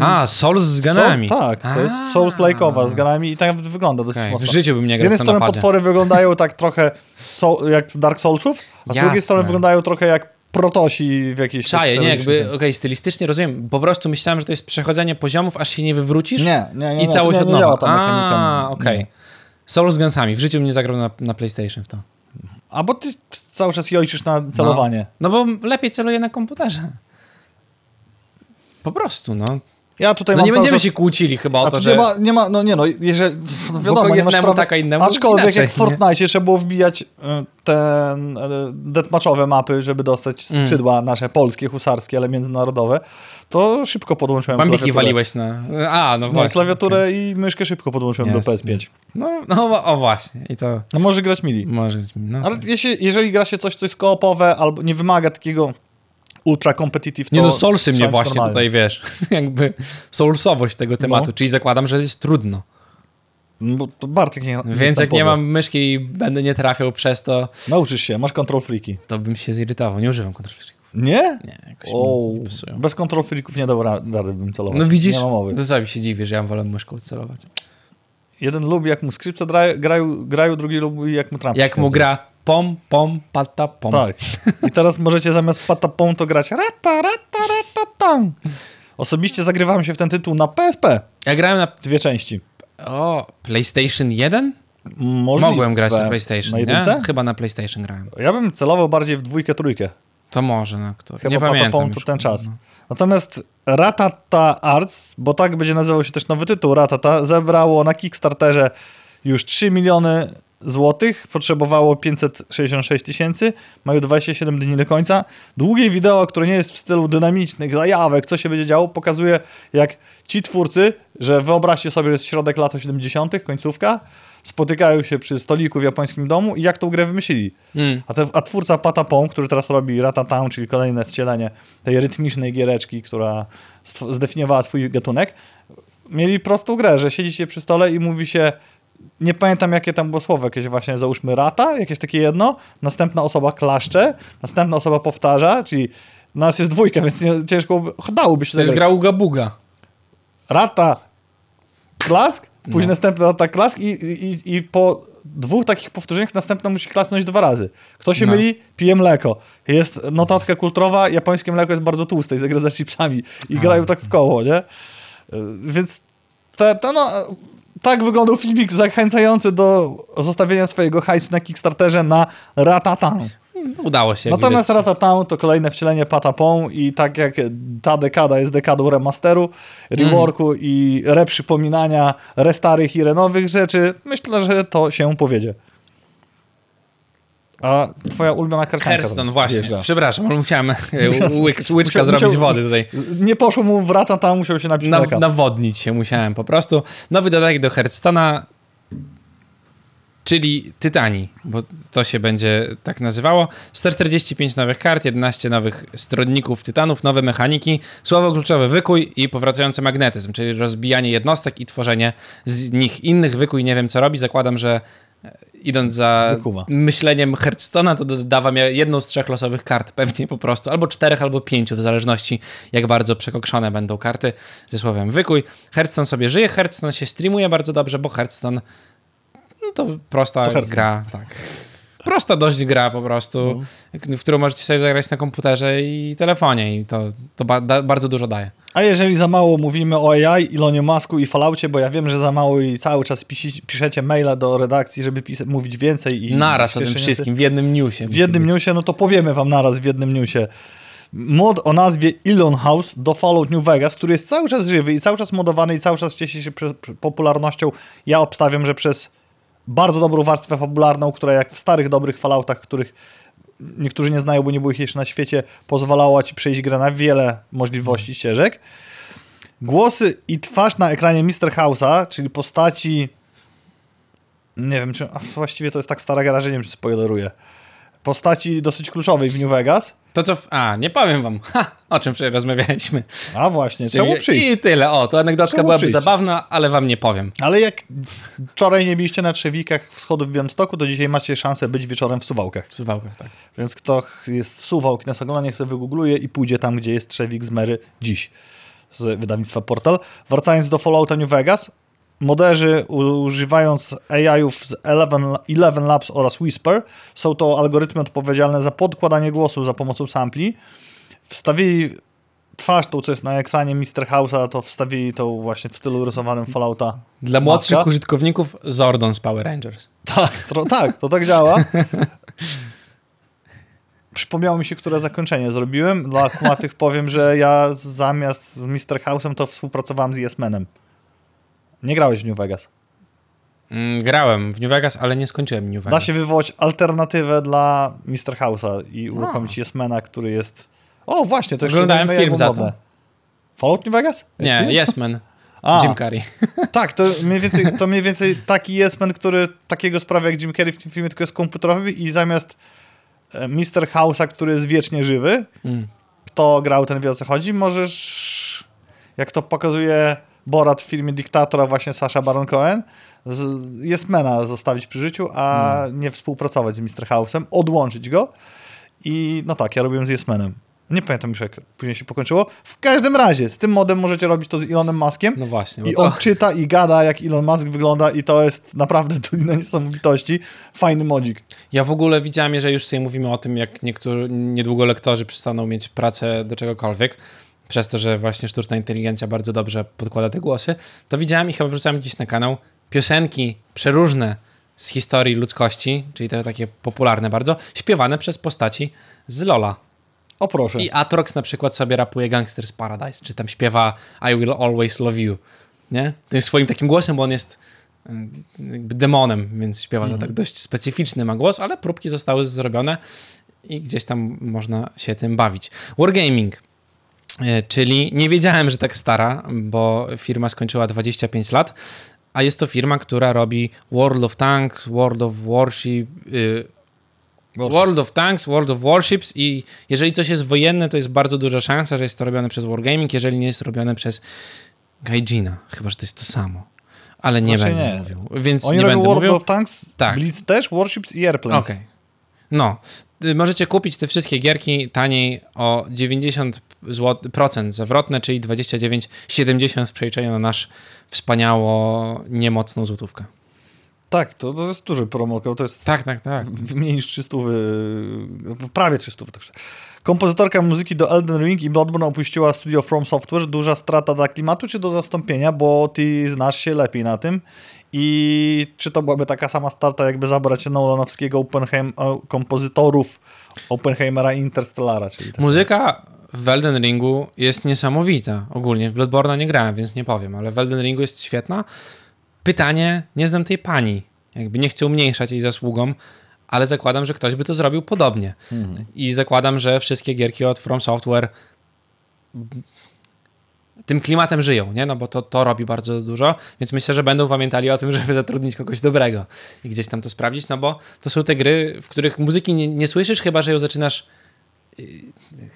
A, Souls z ganami. Tak, to jest Souls like'owa z ganami i tak wygląda dosyć okay. mocno. W życiu bym nie grał Z jednej strony potwory wyglądają tak trochę so, jak z Dark Soulsów, a z drugiej strony wyglądają trochę jak protosi w jakiejś... Czaje, nie, jakby, okej, okay, stylistycznie rozumiem, po prostu myślałem, że to jest przechodzenie poziomów, aż się nie wywrócisz nie, nie, nie, i całość nie, od nowa. A, okej. Okay. Solo z Gunsami. W życiu mnie zagrał na, na PlayStation w to. A bo ty cały czas jojczysz na celowanie. No, no bo lepiej celuję na komputerze. Po prostu, no. Ja tutaj No nie będziemy czas... się kłócili chyba o to, że... nie ma, nie ma, no nie no, jeżeli, no wiadomo, nie masz prawa, tak, a innemu aczkolwiek inaczej, jak w? Fortnite trzeba było wbijać y, te y, deathmatchowe mapy, żeby dostać Mm. skrzydła nasze polskie, husarskie, ale międzynarodowe, to szybko podłączyłem Bambiki klawiaturę. waliłeś na... A, no właśnie. klawiaturę i myszkę szybko podłączyłem do Jasne. PS5. No, no o właśnie. I to No może grać mili. może być... No, Ale jeśli, jeżeli gra się coś, co jest koopowe, albo nie wymaga takiego ultra competitive, to Nie no, Soulsy mnie właśnie normalnie. tutaj, wiesz, jakby soulsowość tego tematu, No. czyli zakładam, że jest trudno. No, to Bartek nie Więc jak nie mam myszki i będę nie trafiał przez to, Nauczysz się, masz control freaki. to bym się zirytował. Nie używam kontrolfrików. Nie? Nie, jakoś O, nie bez control freaków nie dał ra- rady bym celować. No widzisz, to się dziwię, że ja wolę myszką celować. Jeden lubi jak mu skrzypce grają, grają, drugi lubi jak mu trampki. Jak mu gra pom, pom, pata, pom. Tak. I teraz możecie zamiast patapą to grać rata, rata, rata, tam. Osobiście zagrywałem się w ten tytuł na PSP. Ja grałem na... Dwie części. O, PlayStation 1? Możliwe. Mogłem grać na PlayStation, Na jedynce? Chyba na PlayStation grałem. Ja bym celował bardziej w dwójkę, trójkę. To może, na który. Chyba nie pamiętam patapą to już. ten czas. No. Natomiast Ratata Arts, bo tak będzie nazywał się też nowy tytuł, Ratata, zebrało na Kickstarterze już 3 miliony złotych, potrzebowało 566 tysięcy, mają 27 dni do końca. Długie wideo, które nie jest w stylu dynamicznych zajawek, co się będzie działo, pokazuje jak ci twórcy, że wyobraźcie sobie, że jest środek lat 80., końcówka, spotykają się przy stoliku w japońskim domu i jak tą grę wymyślili. Mm. A, te, a twórca Patapon, który teraz robi Ratatown, czyli kolejne wcielenie tej rytmicznej giereczki, która zdefiniowała swój gatunek, mieli prostą grę, że siedzicie przy stole i mówi się nie pamiętam jakie tam było słowo, jakieś właśnie załóżmy rata, jakieś takie jedno, następna osoba klaszcze, następna osoba powtarza, czyli nas jest dwójka, więc nie, ciężko by, dałoby się To jest gra Uga Buga. Rata, klask, później No. następny rata, klask i, i, i po dwóch takich powtórzeniach następna musi klasnąć dwa razy. Kto się No. myli, pije mleko. Jest notatka kulturowa, japońskie mleko jest bardzo tłuste i zagra za chipsami. I A. grają tak w koło, nie? Y, Więc te, to no, tak wyglądał filmik zachęcający do zostawienia swojego hajsu na Kickstarterze na Ratatan. Udało się. Natomiast widać. Ratatan to kolejne wcielenie Patapon i tak jak ta dekada jest dekadą remasteru, reworku i reprzypominania restarych i renowych rzeczy, myślę, że to się powiedzie. A twoja ulubiona karcianka Hearthstone, teraz właśnie. wjeżdża. Przepraszam, ale musiałem e, łyk, łyczka Musiał- zrobić musiał- wody tutaj. Nie poszło mu w Ratatan, musiał się napić Na, mleka. nawodnić się musiałem po prostu. Nowy dodatek do Hearthstone'a, czyli Tytani, bo to się będzie tak nazywało. 145 nowych kart, 11 nowych stronników Tytanów, nowe mechaniki, słowo kluczowe wykuj i powracający magnetyzm, czyli rozbijanie jednostek i tworzenie z nich innych. Wykuj nie wiem co robi, zakładam, że idąc za Wykuwa. myśleniem Hearthstone'a, to dodawa mi jedną z trzech losowych kart, pewnie po prostu, albo czterech, albo pięciu, w zależności jak bardzo przekokszone będą karty ze słowem wykuj. Hearthstone sobie żyje, Hearthstone się streamuje bardzo dobrze, bo Hearthstone no to prosta To gra, tak. Prosta dość gra po prostu, Mhm. w którą możecie sobie zagrać na komputerze i telefonie i to, to ba da, bardzo dużo daje. A jeżeli za mało mówimy o AI, Ilonie Masku i Falloutie, bo ja wiem, że za mało i cały czas pisi, piszecie maila do redakcji, żeby mówić więcej i Naraz o tym wszystkim, w jednym newsie. W jednym być. newsie, no to powiemy wam naraz w jednym newsie. Mod o nazwie Elon House do Fallout New Vegas, który jest cały czas żywy i cały czas modowany i cały czas cieszy się popularnością. Ja obstawiam, że przez bardzo dobrą warstwę fabularną, która jak w starych, dobrych Falloutach, których niektórzy nie znają, bo nie było ich jeszcze na świecie, pozwalała ci przejść grę na wiele możliwości ścieżek. Głosy i twarz na ekranie Mr. House'a, czyli postaci nie wiem, czy a właściwie to jest tak stara gra, że nie wiem, czy spoileruję. Postaci dosyć kluczowej w New Vegas. To co... W... A, nie powiem wam, ha, o czym wczoraj rozmawialiśmy. A właśnie, czemu przyjść? I tyle, o, to anegdotka Czemu byłaby przyjść? zabawna, ale wam nie powiem. Ale jak wczoraj nie byliście na Trzewikach wschodów w Białymstoku, to dzisiaj macie szansę być wieczorem w Suwałkach. W Suwałkach, tak. Więc kto jest Suwałk nas ogląda, niech sobie wygoogluje i pójdzie tam, gdzie jest Trzewik z Mary dziś. Z wydawnictwa Portal. Wracając do Fallouta New Vegas, moderzy używając AI-ów z Eleven, Eleven Labs oraz Whisper, są to algorytmy odpowiedzialne za podkładanie głosu za pomocą sampli. Wstawili twarz tą, co jest na ekranie Mr. House'a, to wstawili tą właśnie w stylu rysowanym Fallouta. Dla młodszych Maska? użytkowników Zordon z Power Rangers. Tak, tro, tak, to tak działa. Przypomniało mi się, które zakończenie zrobiłem. Dla kumatych powiem, że ja zamiast z Mr. House'em to współpracowałem z Yes Manem. Nie grałeś w New Vegas. Mm, grałem w New Vegas, ale nie skończyłem New Vegas. Da się wywołać alternatywę dla Mr. House'a i uruchomić Yes Mana, który jest... O, właśnie, to jeszcze Oglądałem film za modne. Fallout New Vegas? Jest Nie, film? Yes Man. A, Jim Carrey. Tak, to mniej, więcej, to mniej więcej taki Yes Man, który takiego sprawia jak Jim Carrey w tym filmie, tylko jest komputerowy i zamiast e, Mr. House'a, który jest wiecznie żywy, Mm. kto grał, ten wie o co chodzi, możesz, jak to pokazuje Borat w filmie Dyktatora, właśnie Sasha Baron Cohen, z Yesmana zostawić przy życiu, a nie współpracować z Mr. House'em, odłączyć go i no tak, ja robiłem z Yesmanem. Nie pamiętam już, jak później się pokończyło. W każdym razie, z tym modem możecie robić to z Elonem Muskiem. No właśnie. I to- on czyta i gada, jak Elon Musk wygląda i to jest naprawdę dolina niesamowitości. Fajny modzik. Ja w ogóle widziałem, jeżeli już sobie mówimy o tym, jak niektórzy, niedługo lektorzy przestaną mieć pracę do czegokolwiek, przez to, że właśnie sztuczna inteligencja bardzo dobrze podkłada te głosy, to widziałem i chyba wrzucałem gdzieś na kanał piosenki przeróżne z historii ludzkości, czyli te takie popularne bardzo, śpiewane przez postaci z Lola. O proszę. I Atrox na przykład sobie rapuje Gangster's Paradise, czy tam śpiewa I Will Always Love You, nie? Tym swoim takim głosem, bo on jest mm, jakby demonem, więc śpiewa to tak dość specyficzny ma głos, ale próbki zostały zrobione i gdzieś tam można się tym bawić. Wargaming, czyli nie wiedziałem, że tak stara, bo firma skończyła 25 lat, a jest to firma, która robi World of Tanks, World of Warship, y, World of Tanks, World of Warships i jeżeli coś jest wojenne, to jest bardzo duża szansa, że jest to robione przez Wargaming, jeżeli nie jest robione przez Gaijina. Chyba, że to jest to samo. Ale nie Znaczy będę nie. mówił. Więc Oni nie robią będę World mówił. of Tanks, Tak. Blitz też, Warships i Airplanes. Okej. No. Y, Możecie kupić te wszystkie gierki taniej o 90% zł, procent zawrotne, czyli 29,70 w przeliczeniu na nasz wspaniało niemocną złotówkę. Tak, to, to jest duży promo, to jest Tak, tak, tak. mniej niż 300, prawie 300. Także. Kompozytorka muzyki do Elden Ring i Bloodborne opuściła studio From Software. Duża strata dla klimatu czy do zastąpienia, bo ty znasz się lepiej na tym. I czy to byłaby taka sama starta, jakby zabrać Nolanowskiego Oppenheim, kompozytorów Oppenheimera i Interstellara? Czyli tak. Muzyka w Elden Ringu jest niesamowita. Ogólnie w Bloodborne'a nie grałem, więc nie powiem, ale w Elden Ringu jest świetna. Pytanie, nie znam tej pani. Jakby nie chcę umniejszać jej zasługom, ale zakładam, że ktoś by to zrobił podobnie. I zakładam, że wszystkie gierki od From Software tym klimatem żyją, nie? No bo to, to robi bardzo dużo, więc myślę, że będą pamiętali o tym, żeby zatrudnić kogoś dobrego i gdzieś tam to sprawdzić, no bo to są te gry, w których muzyki nie, nie słyszysz, chyba że ją zaczynasz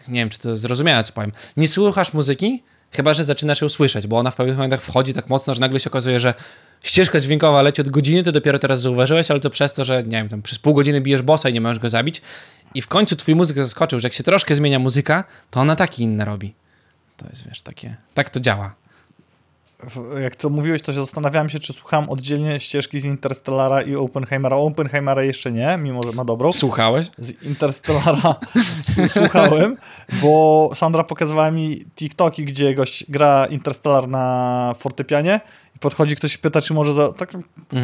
nie wiem, czy to zrozumiałe, co powiem. Nie słuchasz muzyki, chyba że zaczynasz ją słyszeć, bo ona w pewnych momentach wchodzi tak mocno, że nagle się okazuje, że ścieżka dźwiękowa leci od godziny, to dopiero teraz zauważyłeś, ale to przez to, że nie wiem, tam przez pół godziny bijesz bossa i nie możesz go zabić i w końcu twój muzyk zaskoczył, że jak się troszkę zmienia muzyka, to ona taki inne robi. To jest, wiesz, takie, tak to działa. Jak to mówiłeś, to się zastanawiałem się, czy słuchałem oddzielnie ścieżki z Interstellara i Oppenheimera. Oppenheimera jeszcze nie, mimo że ma dobrą. Słuchałeś? z Interstellara słuchałem, bo Sandra pokazywała mi TikToki, gdzie gość gra Interstellar na fortepianie i podchodzi ktoś i pyta, czy może za, tak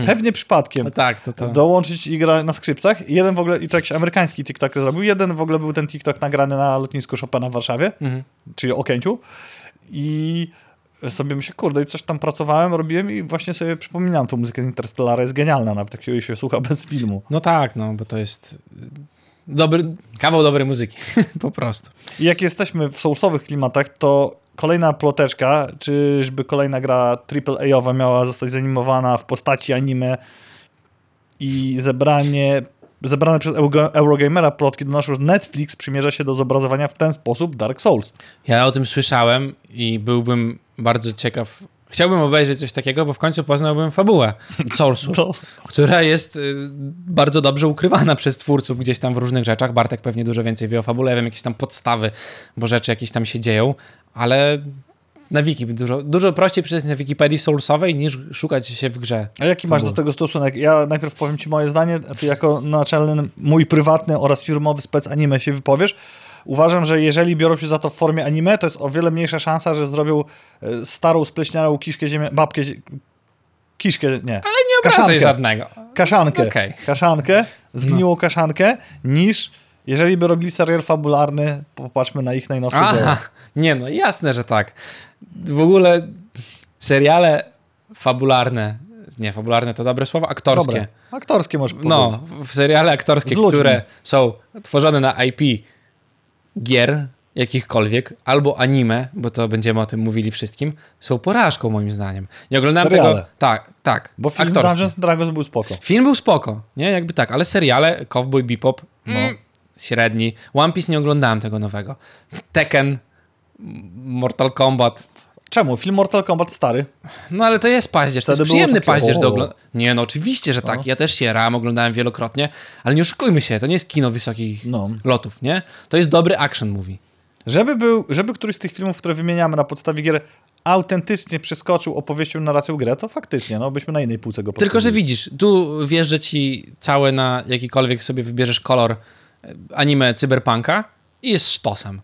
pewnie przypadkiem No tak, to to. dołączyć i gra na skrzypcach. I Jeden w ogóle, i to jakiś amerykański TikTok zrobił, jeden w ogóle był ten TikTok nagrany na lotnisku Chopina w Warszawie, Mhm. czyli Okęciu i sobie myślę, kurde, i coś tam pracowałem, robiłem i właśnie sobie przypominam tą muzykę z Interstellara, jest genialna, nawet jak się słucha bez filmu. No tak, no, bo to jest y, dobry, kawał dobrej muzyki, po prostu. I jak jesteśmy w soulsowych klimatach, to kolejna ploteczka, czyżby kolejna gra AAA-owa miała zostać zanimowana w postaci anime i zebranie, zebrane przez Eurogamera plotki donoszą, że Netflix przymierza się do zobrazowania w ten sposób Dark Souls. Ja o tym słyszałem i byłbym bardzo ciekaw. Chciałbym obejrzeć coś takiego, bo w końcu poznałbym fabułę Soulsów, To, która jest y, bardzo dobrze ukrywana przez twórców gdzieś tam w różnych rzeczach. Bartek pewnie dużo więcej wie o fabule, ja wiem jakieś tam podstawy, bo rzeczy jakieś tam się dzieją, ale na wiki dużo, dużo prościej przeczytać na Wikipedii Soulsowej niż szukać się w grze. a jaki masz do tego stosunek? Ja najpierw powiem ci moje zdanie, a ty jako naczelny, mój prywatny oraz firmowy spec anime się wypowiesz. Uważam, że jeżeli biorą się za to w formie anime, to jest o wiele mniejsza szansa, że zrobią e, starą, spleśniałą kiszkę ziemię, babkę, kiszkę, nie, Ale nie obrażaj Kaszankę. żadnego. kaszankę, Okej. kaszankę, zgniłą kaszankę, niż Jeżeli by robili serial fabularny, popatrzmy na ich najnowszy Aha, dzieło. nie no, jasne, że tak. W ogóle seriale fabularne, nie, fabularne to dobre słowo, aktorskie. Dobre. Aktorskie możesz powiedzieć. No, w seriale aktorskie, które są tworzone na IP gier jakichkolwiek, albo anime, bo to będziemy o tym mówili wszystkim, są porażką moim zdaniem. Nie oglądałem Seriale. tego... Tak, tak. Bo film aktorskie. Dungeons Dragons był spoko. Film był spoko, nie? Jakby tak, ale seriale, Cowboy Bebop, mm, średni. One Piece nie oglądałem tego nowego. Tekken, Mortal Kombat, Czemu? Film Mortal Kombat stary. no ale to jest paździerz, to Wtedy jest było przyjemny takie, paździerz do oglądania. Nie, no oczywiście, że tak. Ja też się ram, oglądałem wielokrotnie, ale nie oszukujmy się, to nie jest kino wysokich No. lotów, nie? To jest dobry action movie. Żeby, był, żeby któryś z tych filmów, które wymieniamy na podstawie gier, autentycznie przeskoczył opowieścią, narracją grę, to faktycznie, no byśmy na innej półce go Tylko, że widzisz, tu wjeżdżę ci całe na jakikolwiek sobie wybierzesz kolor anime cyberpunka i jest sztosem.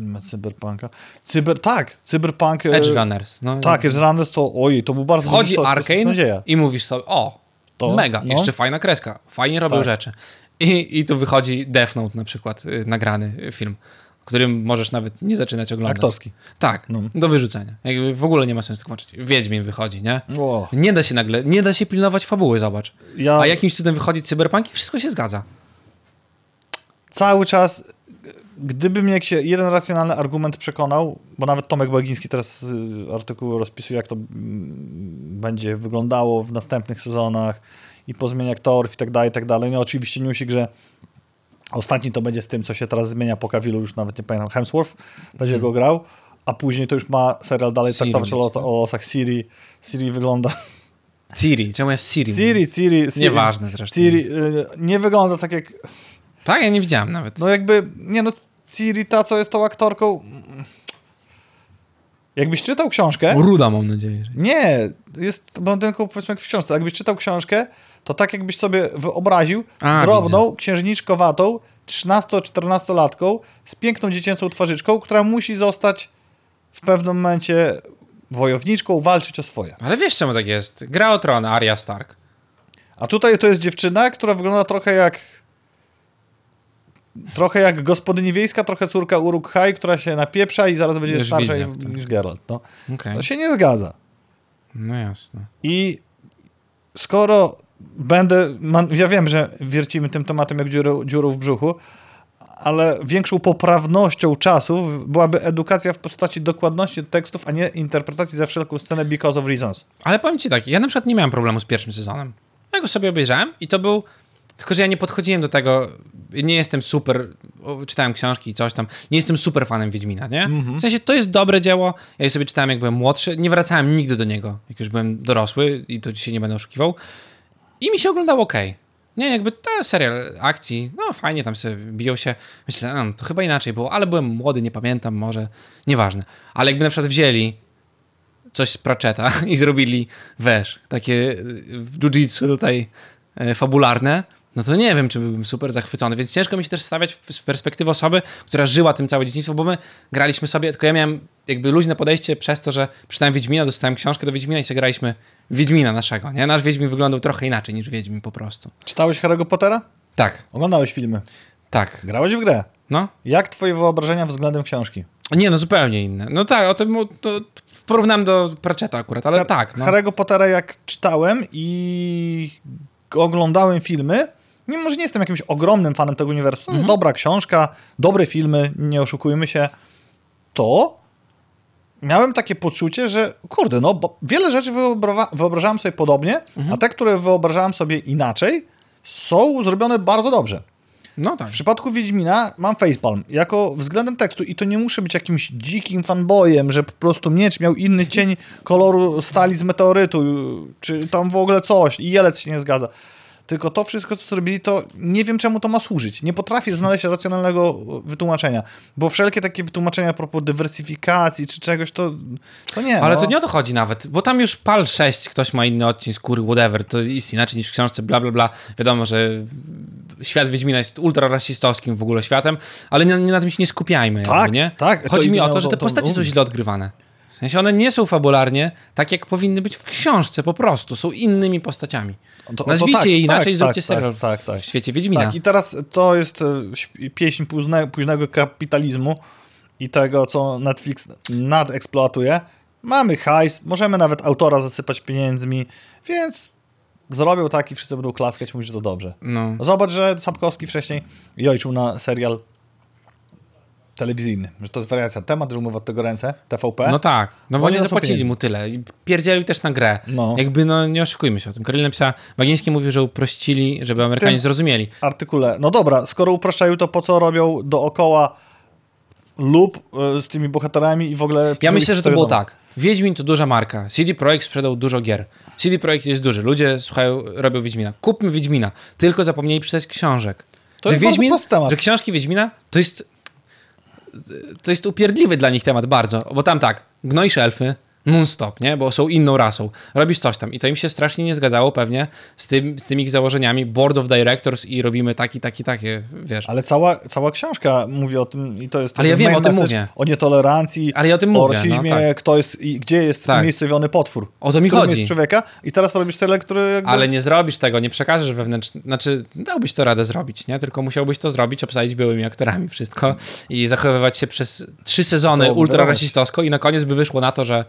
Ma Cyberpunka. Cyber, tak, Cyberpunk... e, Edge Runners. No, Tak, Edge Runners to, ojej, to był bardzo Wchodzi sztos, Arkane i mówisz sobie, o, To, mega, no. jeszcze fajna kreska, fajnie robią Tak. rzeczy. I, I tu wychodzi Death Note na przykład, y, nagrany film, którym możesz nawet nie zaczynać oglądać. Aktorski. Tak, No. do wyrzucenia. Jakby w ogóle nie ma sensu tłumaczyć. Wiedźmin wychodzi, nie? O, Nie da się nagle, nie da się pilnować fabuły, zobacz. ja A jakimś cudem wychodzi cyberpunk i wszystko się zgadza. cały czas, gdyby mnie się jeden racjonalny argument przekonał, bo nawet Tomek Bagiński teraz y, artykuł rozpisuje, jak to mm, będzie wyglądało w następnych sezonach i pozmienia aktorów i tak dalej, i tak dalej. No oczywiście newsik, że ostatni to będzie z tym, co się teraz zmienia po Kawilu, już nawet nie pamiętam, Hemsworth będzie go grał, a później to już ma serial dalej Siri traktować o, los- o losach Siri. Siri wygląda... Ciri, czemu jest Siri? Siri, Siri, Siri. Nieważne zresztą. Siri y, nie wygląda tak jak Tak, ja nie widziałem nawet. No jakby, nie no, Ciri, ta co jest tą aktorką... Jakbyś czytał książkę... Ruda mam nadzieję. Że... Nie, jest blondynką powiedzmy jak w książce. Jakbyś czytał książkę, to tak jakbyś sobie wyobraził A, drobną, księżniczkowatą, 13-14-latką z piękną dziecięcą twarzyczką, która musi zostać w pewnym momencie wojowniczką, walczyć o swoje. Ale wiesz czemu tak jest? Gra o tron, Arya Stark. A tutaj to jest dziewczyna, która wygląda trochę jak trochę jak gospodyni wiejska, trochę córka Uruk-hai, która się napieprza i zaraz będzie Już starsza widzę, niż, tak. niż Geralt. No. Okej, To się nie zgadza. no jasne. I skoro będę, man, ja wiem, że wiercimy tym tematem jak dziurą, dziurą w brzuchu, ale większą poprawnością czasów byłaby edukacja w postaci dokładności tekstów, a nie interpretacji za wszelką scenę because of reasons. Ale powiem ci tak, ja na przykład nie miałem problemu z pierwszym sezonem. Ja go sobie obejrzałem i to był... Tylko, że ja nie podchodziłem do tego, nie jestem super, czytałem książki i coś tam, nie jestem super fanem Wiedźmina, nie? W sensie, to jest dobre dzieło, ja je sobie czytałem jak byłem młodszy, nie wracałem nigdy do niego, jak już byłem dorosły i to dzisiaj nie będę oszukiwał. I mi się oglądało ok. Nie, jakby to serial akcji, no fajnie tam sobie biją się. Myślę, a, to chyba inaczej było, ale byłem młody, nie pamiętam, może, nieważne. Ale jakby na przykład wzięli coś z Pratchetta i zrobili, wiesz, takie y, jiu-jitsu tutaj e, fabularne, no to nie wiem, czy byłbym super zachwycony, więc ciężko mi się też stawiać z perspektywy osoby, która żyła tym całe dzieciństwo, bo my graliśmy sobie, tylko ja miałem jakby luźne podejście przez to, że czytałem Wiedźmina, dostałem książkę do Wiedźmina i sobie graliśmy Wiedźmina naszego, nie? Nasz Wiedźmin wyglądał trochę inaczej niż Wiedźmin po prostu. Czytałeś Harry'ego Pottera? Tak, Oglądałeś filmy? tak, Grałeś w grę? no. Jak twoje wyobrażenia względem książki? Nie, no zupełnie inne. No tak, o tym to porównałem do Pratchetta akurat, ale Har- tak, no. Harry'ego Pottera jak czytałem i oglądałem filmy, mimo że nie jestem jakimś ogromnym fanem tego uniwersum, Mhm. dobra książka, dobre filmy, nie oszukujmy się, to miałem takie poczucie, że kurde, no bo wiele rzeczy wyobrawa- wyobrażałem sobie podobnie, Mhm. a te, które wyobrażałem sobie inaczej, są zrobione bardzo dobrze. No tak. W przypadku Wiedźmina mam facepalm jako względem tekstu i to nie muszę być jakimś dzikim fanboyem, że po prostu miecz miał inny cień koloru stali z meteorytu, czy tam w ogóle coś i jelec się nie zgadza. Tylko to wszystko, co zrobili, to nie wiem, czemu to ma służyć. Nie potrafię znaleźć racjonalnego wytłumaczenia, bo wszelkie takie wytłumaczenia a propos dywersyfikacji czy czegoś, to, to nie. Ale no. to nie o to chodzi nawet, bo tam już pal 6, ktoś ma inny odcień skóry, whatever, to jest inaczej niż w książce, bla, bla, bla. Wiadomo, że świat Wiedźmina jest ultra rasistowskim w ogóle światem, ale nie, nie na tym się nie skupiajmy, Tak, jakby, nie? tak, Chodzi mi o to, że te to- postacie są to- źle odgrywane. W sensie one nie są fabularnie tak, jak powinny być w książce po prostu. Są innymi postaciami. To- to Nazwijcie tak, je inaczej, tak, zróbcie tak, serial tak, w, tak, tak. w świecie Wiedźmina. Tak, i teraz to jest e, pieśń późne, późnego kapitalizmu i tego, co Netflix nadeksploatuje. Mamy hajs, możemy nawet autora zasypać pieniędzmi, więc zrobią tak i wszyscy będą klaskać, mówić, że to dobrze. No. Zobacz, że Sapkowski wcześniej jojczył na serial telewizyjny, że to jest wariacja temat, że umywa od tego ręce, TVP. No tak, no bo Oni nie zapłacili mu tyle. Pierdzielił też na grę. No. Jakby, no nie oszukujmy się o tym. Karolina napisała, Bagiński mówił, że uprościli, żeby Amerykanie zrozumieli. artykule. No dobra, skoro upraszczają, to po co robią dookoła lub e, z tymi bohaterami i w ogóle... Ja myślę, że to było tak. Wiedźmin to duża marka. CD Projekt sprzedał dużo gier. CD Projekt jest duży. Ludzie słuchają, robią Wiedźmina. Kupmy Wiedźmina. Tylko zapomnieli przeczytać książek. To że jest Wiedźmin, że książki Wiedźmina to jest to jest upierdliwy dla nich temat bardzo, bo tam tak, gnoisz elfy non-stop, nie? Bo są inną rasą. Robisz coś tam i to im się strasznie nie zgadzało pewnie z, tym, z tymi ich założeniami Board of Directors i robimy taki, taki, takie, wiesz. Ale cała, cała książka mówi o tym i to jest... Ale ja wiem, o tym mówię. O nietolerancji, Ale ja o tym o mówię, rasizmie, no tak. kto jest i gdzie jest Tak. umiejscowiony potwór. O to mi chodzi. jest człowieka i teraz robisz serial, który jakby... Ale nie zrobisz tego, nie przekażesz wewnętrznie. Znaczy, dałbyś to radę zrobić, nie? Tylko musiałbyś to zrobić, obsadzić byłymi aktorami wszystko i zachowywać się przez trzy sezony ultra rasistowsko i na koniec by wyszło na to, że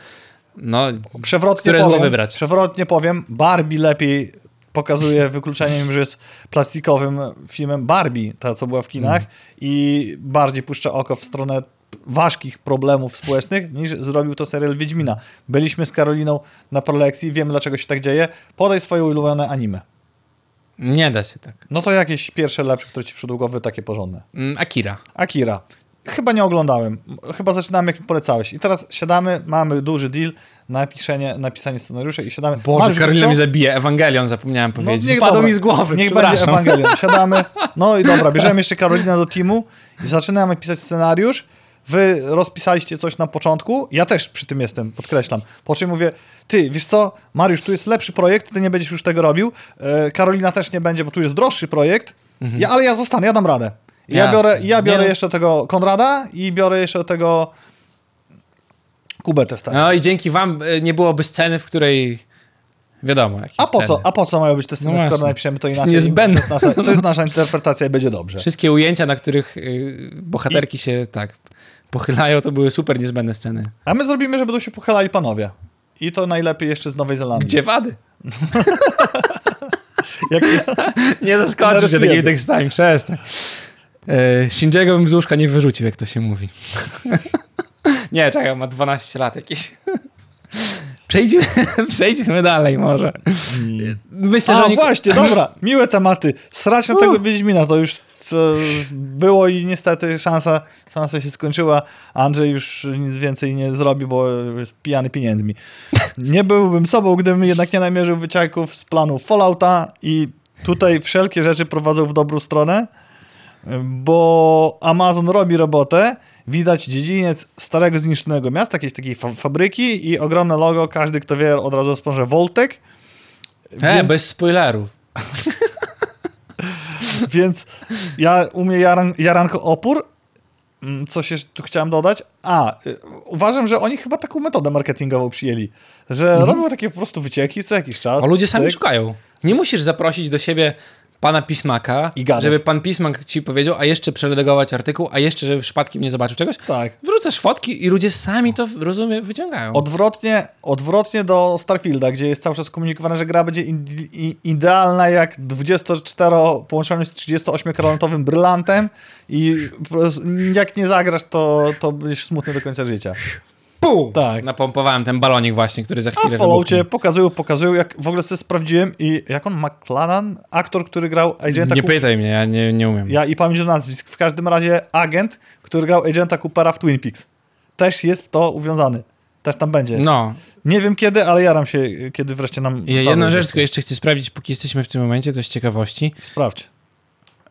no, Przewrotnie Które powiem, zło wybrać? Przewrotnie powiem, Barbie lepiej pokazuje wykluczeniem, że jest plastikowym filmem Barbie, ta co była w kinach Mm. i bardziej puszcza oko w stronę ważkich problemów społecznych niż zrobił to serial Wiedźmina. Byliśmy z Karoliną na prelekcji, wiemy dlaczego się tak dzieje. Podaj swoje ulubione anime. nie da się tak. No to jakieś pierwsze lepsze, które ci głowy, takie porządne. Mm, Akira. Akira. Chyba nie oglądałem. Chyba zaczynamy, jak mi polecałeś. I teraz siadamy, mamy duży deal na pisanie, na pisanie scenariusza i siadamy. Boże, Mariusz, Karolina mnie zabije. Ewangelion zapomniałem powiedzieć. niech Wypadło dobra. mi z głowy, Niech będzie. Ewangelion. Siadamy. No i dobra, bierzemy jeszcze Karolinę do teamu i zaczynamy pisać scenariusz. Wy rozpisaliście coś na początku. Ja też przy tym jestem, podkreślam. Po czym mówię, ty, wiesz co, Mariusz, tu jest lepszy projekt, ty nie będziesz już tego robił. E, Karolina też nie będzie, bo tu jest droższy projekt. Ja, ale ja zostanę, ja dam radę. Ja. Jasne. biorę, ja biorę Nie jeszcze tego Konrada i biorę jeszcze tego Kubę testa. No i dzięki wam y, nie byłoby sceny, w której wiadomo, jakie A po, sceny. co, a po co mają być te sceny, No skoro właśnie. napiszemy to Jest inaczej? niezbędne. To jest, nasza, to jest nasza interpretacja i będzie dobrze. Wszystkie ujęcia, na których y, bohaterki się tak pochylają, to były super niezbędne sceny. A my zrobimy, że będą się pochylali panowie. I to najlepiej jeszcze z Nowej Zelandii. Gdzie wady? Jak, Nie zaskoczysz się takimi tekstami, przestań. E, Shinjiego bym z łóżka nie wyrzucił, jak to się mówi. nie, czekaj, ma 12 lat jakieś. Przejdźmy, przejdźmy dalej może. Myślę, że A oni... właśnie, dobra, miłe tematy. Srać na tego Wiedźmina to już co było i niestety szansa, szansa się skończyła. Andrzej już nic więcej nie zrobi, bo jest pijany pieniędzmi. Nie byłbym sobą, gdybym jednak nie namierzył wyciajków z planu Fallouta i tutaj wszelkie rzeczy prowadzą w dobrą stronę, bo Amazon robi robotę. Widać dziedziniec starego, zniszczonego miasta, jakiejś takiej fa- fabryki i ogromne logo. Każdy, kto wie, od razu rozpocznie Voltek. E, Więc- bez spoilerów. Więc ja u mnie jaran, jaranko opór. Mm, Coś jeszcze tu chciałem dodać. A, y, uważam, że oni chyba taką metodę marketingową przyjęli, że robią takie po prostu wycieki co jakiś czas. O, ludzie sami cyk. szukają. Nie musisz zaprosić do siebie pana Pismaka, I żeby pan Pismak ci powiedział, a jeszcze przeredagować artykuł, a jeszcze, żeby przypadkiem nie zobaczył czegoś. Tak. Wrzucasz fotki i ludzie sami to, rozumiem, wyciągają. Odwrotnie, odwrotnie do Starfielda, gdzie jest cały czas komunikowane, że gra będzie idealna jak 24 połączony z 38-karotowym brylantem i jak nie zagrasz, to, to będziesz smutny do końca życia. Puh! Tak. Napompowałem ten balonik właśnie, który za A chwilę w Falloutie pokazują, pokazują, jak w ogóle sobie sprawdziłem i jak on, McLaren, aktor, który grał agenta Nie Coopera, pytaj mnie, ja nie, nie umiem. ja i pamięć do nazwisk, w każdym razie agent, który grał agenta Coopera w Twin Peaks. Też jest w to uwiązany. Też tam będzie. No, Nie wiem kiedy, ale jaram się, kiedy wreszcie nam... ja jedną rzecz tylko jeszcze chcę sprawdzić, póki jesteśmy w tym momencie, to z ciekawości. Sprawdź.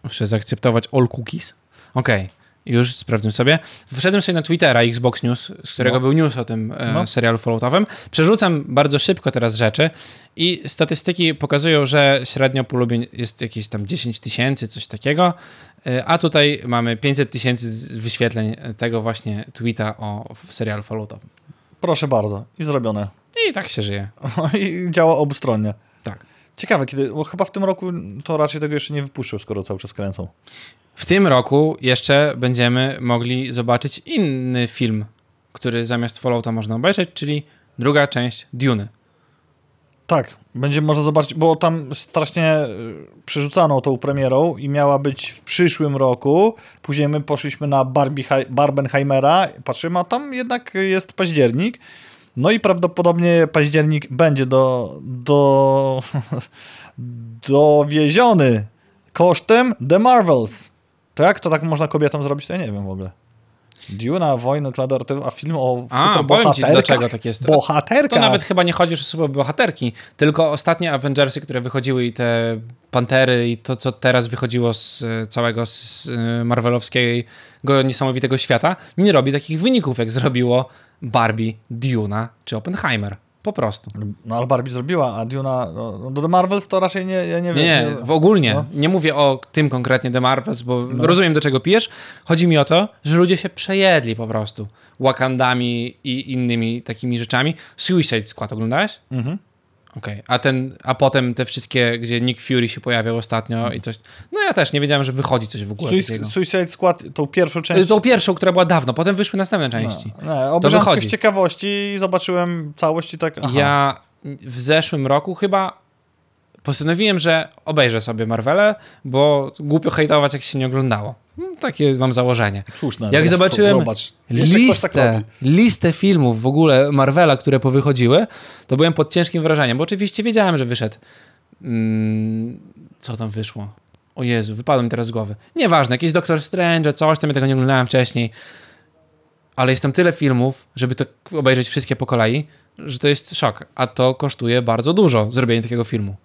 Muszę zaakceptować all cookies. Okej, już sprawdzę sobie. Wszedłem sobie na Twittera Xbox News, z którego No. był news o tym e, No. serialu Falloutowym. Przerzucam bardzo szybko teraz rzeczy i statystyki pokazują, że średnio polubień jest jakieś tam 10 tysięcy, coś takiego, e, a tutaj mamy 500 tysięcy wyświetleń tego właśnie tweeta o serialu Falloutowym. Proszę bardzo. I zrobione. I tak się żyje. I działa obustronnie. Tak. Ciekawe, kiedy, bo chyba w tym roku to raczej tego jeszcze nie wypuszczą, skoro cały czas kręcą. W tym roku jeszcze będziemy mogli zobaczyć inny film, który zamiast Fallouta można obejrzeć, czyli druga część Dune. Tak, będzie można zobaczyć, bo tam strasznie y, przerzucano tą premierą i miała być w przyszłym roku. Później my poszliśmy na Barbie, Barbenheimera, patrzymy, a tam jednak jest październik. No i prawdopodobnie październik będzie do, do, dowieziony kosztem The Marvels. To jak to tak można kobietom zrobić, to ja nie wiem w ogóle. Duna, wojny kladoratywne, a film o A, powiem ci, dlaczego tak jest. Bohaterka. To nawet chyba nie chodzi o super bohaterki, tylko ostatnie Avengersy, które wychodziły i te Pantery i to, co teraz wychodziło z całego z Marvelowskiego niesamowitego świata, nie robi takich wyników, jak zrobiło Barbie, Duna czy Oppenheimer. Po prostu. No ale Barbie zrobiła, a Duna, no, no do The Marvels to raczej nie, ja nie wiem. Nie, nie, w ogólnie. No. Nie mówię o tym konkretnie The Marvels, bo no. rozumiem do czego pijesz. Chodzi mi o to, że ludzie się przejedli po prostu Wakandami i innymi takimi rzeczami. Suicide Squad oglądałeś? Mhm. Okej, okay. a ten, a potem te wszystkie, gdzie Nick Fury się pojawiał ostatnio hmm. i coś. No ja też nie wiedziałem, że wychodzi coś w ogóle. Suicide, Suicide Squad, tą pierwszą część. Tą pierwszą, która była dawno, potem wyszły następne części. No, no, to wychodzi. z ciekawości i zobaczyłem całość i tak. Aha. Ja w zeszłym roku chyba postanowiłem, że obejrzę sobie Marvele, bo głupio hejtować, jak się nie oglądało. No, takie mam założenie. Słuszne. Jak zobaczyłem tak listę, tak listę filmów w ogóle Marvela, które powychodziły, to byłem pod ciężkim wrażeniem, bo oczywiście wiedziałem, że wyszedł. Hmm, co tam wyszło? O Jezu, wypadło mi teraz z głowy. Nieważne, jakiś Doctor Strange, coś tam, ja tego nie oglądałem wcześniej. Ale jest tam tyle filmów, żeby to obejrzeć wszystkie po kolei, że to jest szok. A to kosztuje bardzo dużo, zrobienie takiego filmu.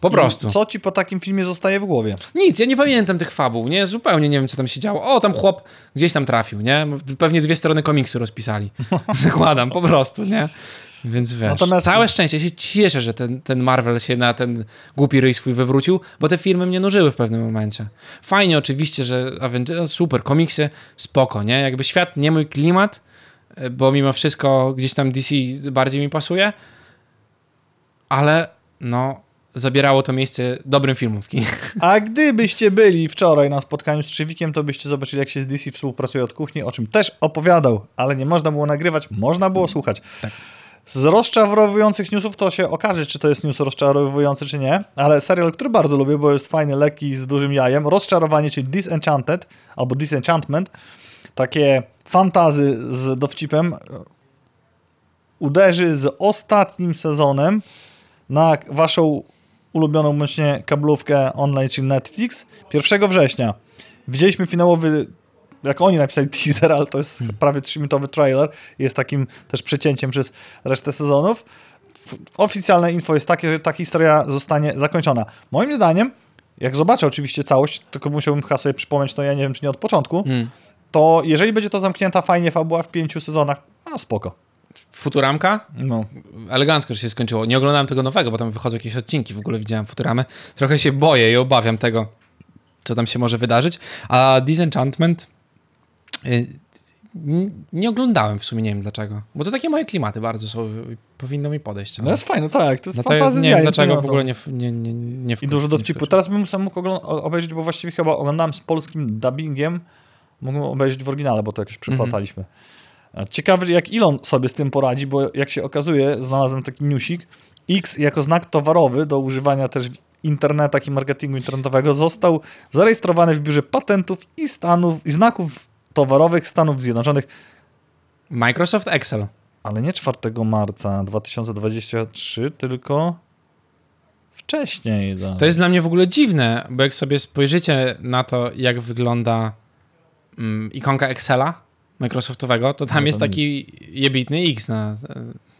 Po prostu. Co ci po takim filmie zostaje w głowie? Nic, ja nie pamiętam tych fabuł, nie? Zupełnie nie wiem, co tam się działo. O, tam chłop gdzieś tam trafił, nie? Pewnie dwie strony komiksu rozpisali. Zakładam, po prostu, nie? Więc wiesz, Natomiast... całe szczęście, ja się cieszę, że ten, ten Marvel się na ten głupi ryj swój wywrócił, bo te filmy mnie nużyły w pewnym momencie. Fajnie oczywiście, że Avengers, no super, komiksy, spoko, nie? Jakby świat nie mój klimat, bo mimo wszystko gdzieś tam DC bardziej mi pasuje, ale no zabierało to miejsce dobrym filmówki. A gdybyście byli wczoraj na spotkaniu z Trzewikiem, to byście zobaczyli, jak się z DC współpracuje od kuchni, o czym też opowiadał, ale nie można było nagrywać, można było słuchać. Tak. Z rozczarowujących newsów to się okaże, czy to jest news rozczarowujący, czy nie, ale serial, który bardzo lubię, bo jest fajny, lekki, z dużym jajem, Rozczarowanie, czyli Disenchanted, albo Disenchantment, takie fantazy z dowcipem, uderzy z ostatnim sezonem na waszą ulubioną myślnie kablówkę online, czyli Netflix, 1 września. Widzieliśmy finałowy, jak oni napisali teaser, ale to jest hmm. prawie 3-minutowy trailer, jest takim też przecięciem przez resztę sezonów. Oficjalne info jest takie, że ta historia zostanie zakończona. Moim zdaniem, jak zobaczę oczywiście całość, tylko musiałbym chyba sobie przypomnieć, no ja nie wiem, czy nie od początku, hmm. to jeżeli będzie to zamknięta fajnie fabuła w pięciu sezonach, a spoko. Futuramka? No. Elegancko, że się skończyło. Nie oglądałem tego nowego, bo tam wychodzą jakieś odcinki, w ogóle widziałem Futuramę. Trochę się boję i obawiam tego, co tam się może wydarzyć. A Disenchantment y, nie oglądałem w sumie, nie wiem dlaczego. Bo to takie moje klimaty bardzo są, powinno mi podejść. No jest fajne, tak, to jest no fantazja. Nie wiem dlaczego w ogóle nie, nie, nie, nie I dużo dowcipu. Teraz bym sam mógł obejrzeć, bo właściwie chyba oglądałem z polskim dubbingiem. Mógłbym obejrzeć w oryginale, bo to jakoś przeplataliśmy. Mm -hmm. Ciekawy, jak Elon sobie z tym poradzi, bo jak się okazuje, znalazłem taki newsik, X jako znak towarowy do używania też w internetach i marketingu internetowego został zarejestrowany w biurze patentów i stanów i znaków towarowych Stanów Zjednoczonych. Microsoft Excel. Ale nie 4 marca 2023, tylko wcześniej. Tak. To jest dla mnie w ogóle dziwne, bo jak sobie spojrzycie na to, jak wygląda mm, ikonka Excela, Microsoftowego, to tam no, jest taki jebitny X na,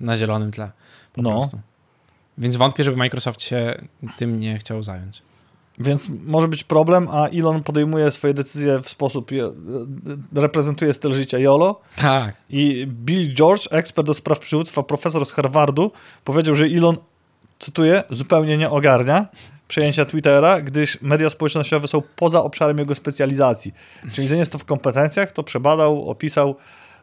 na zielonym tle. Po no. Prostu. Więc wątpię, żeby Microsoft się tym nie chciał zająć. Więc może być problem, a Elon podejmuje swoje decyzje w sposób, reprezentuje styl życia YOLO. Tak. I Bill George, ekspert do spraw przywództwa, profesor z Harvardu, powiedział, że Elon, cytuję, zupełnie nie ogarnia przejęcia Twittera, gdyż media społecznościowe są poza obszarem jego specjalizacji. Czyli, nie jest to w kompetencjach, to przebadał, opisał,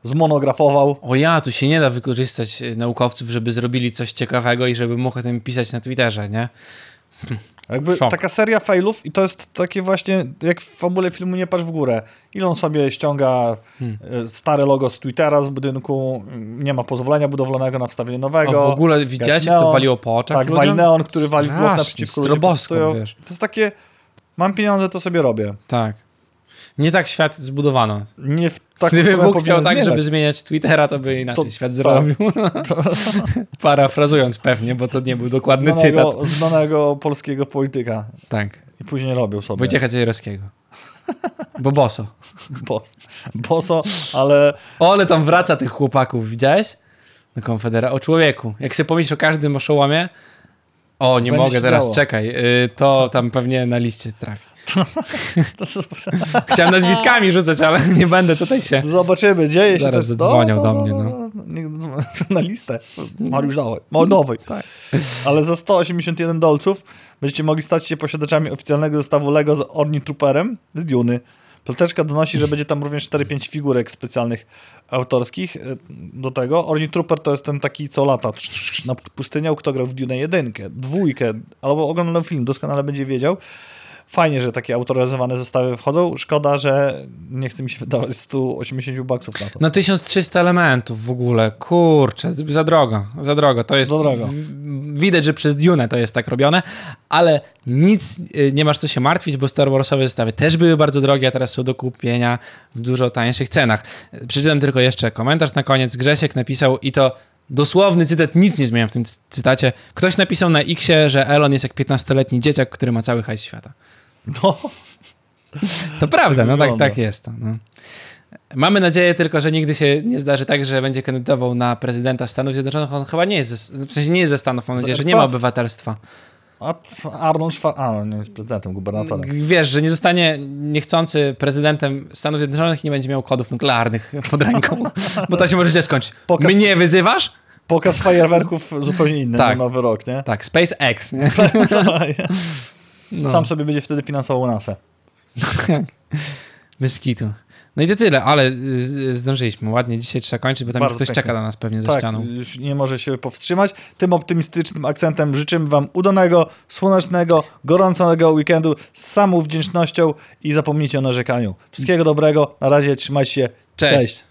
zmonografował. O ja, tu się nie da wykorzystać e, naukowców, żeby zrobili coś ciekawego i żeby mógł o tym pisać na Twitterze, nie? Jakby Szok. taka seria failów i to jest takie właśnie, jak w fabule filmu Nie patrz w górę. Ilon sobie ściąga Hmm. e, stare logo z Twittera z budynku, nie ma pozwolenia budowlanego na wstawienie A nowego. w ogóle widziałeś, jak to waliło po oczach Tak, wali neon, który wali w Strasznie, naprzeciwko ludzi. To-. To jest takie, mam pieniądze, to sobie robię. Tak. Nie tak świat zbudowano. Nie w tak, Gdyby Bóg chciał tak, zmieniać. żeby zmieniać Twittera, to by inaczej świat tak. zrobił. Parafrazując pewnie, bo to nie był dokładny cytat. znanego, znanego polskiego polityka. Tak. I później robił sobie. Wojciecha Cejrowskiego. Bo boso. Bos, boso, ale O, ale tam wraca tych chłopaków, widziałeś? Do Konfedera. O człowieku. Jak sobie pomyślisz o każdym oszołomie, o, nie Będzie mogę się teraz, działo. czekaj. y, to tam pewnie na liście trafi. To, to, Chciałem nazwiskami rzucać, ale nie będę tutaj się... zobaczymy, dzieje się Zaraz zadzwonią do mnie, no. Na listę. Mariusz dawaj. Moldowej. Tak. Ale za 181 dolców będziecie mogli stać się posiadaczami oficjalnego zestawu Lego z Orni Trooperem z Duny. Ploteczka donosi, że będzie tam również 4-5 figurek specjalnych autorskich e, do tego. Orni Trooper to jest ten taki, co lata na pustynią, kto grał w Dune 1, dwójkę, albo oglądał film, doskonale będzie wiedział. Fajnie, że takie autoryzowane zestawy wchodzą. Szkoda, że nie chce mi się wydawać 180 baksów na to. No 1300 elementów w ogóle, kurczę, za drogo, za drogo. To jest, Za drogo. widać, że przez Dune to jest tak robione, ale nic y, nie masz co się martwić, bo Star Warsowe zestawy też były bardzo drogie, a teraz są do kupienia w dużo tańszych cenach. Przeczytam tylko jeszcze komentarz na koniec. Grzesiek napisał i to dosłowny cytat, nic nie zmieniam w tym cy- cytacie. Ktoś napisał na Xie, że Elon jest jak 15-letni dzieciak, który ma cały hajs świata. No, To prawda, no tak, Wygląda. tak jest. No. Mamy nadzieję tylko, że nigdy się nie zdarzy tak, że będzie kandydował na prezydenta Stanów Zjednoczonych. On chyba nie jest, ze, w sensie nie jest ze Stanów, mam nadzieję, że nie ma obywatelstwa. a Arnold Schwarzenegger, a nie jest prezydentem, gubernatorem. Wiesz, że nie zostanie niechcący prezydentem Stanów Zjednoczonych i nie będzie miał kodów nuklearnych pod ręką, bo to się może źle skończyć. Pokaz- Mnie wyzywasz? Pokaz fajerwerków zupełnie inny Tak. na nowy rok, nie? Tak, SpaceX. Nie? No. Sam sobie będzie wtedy finansował NASA. Bez kitu. No i to tyle, ale zdążyliśmy. Ładnie dzisiaj trzeba kończyć, bo tam Bardzo ktoś pięknie. czeka na nas pewnie za Tak, ścianą. już nie może się powstrzymać. Tym optymistycznym akcentem życzymy wam udanego, słonecznego, gorącego weekendu z samą wdzięcznością i zapomnijcie o narzekaniu. Wszystkiego dobrego, na razie, trzymajcie się. Cześć. Cześć.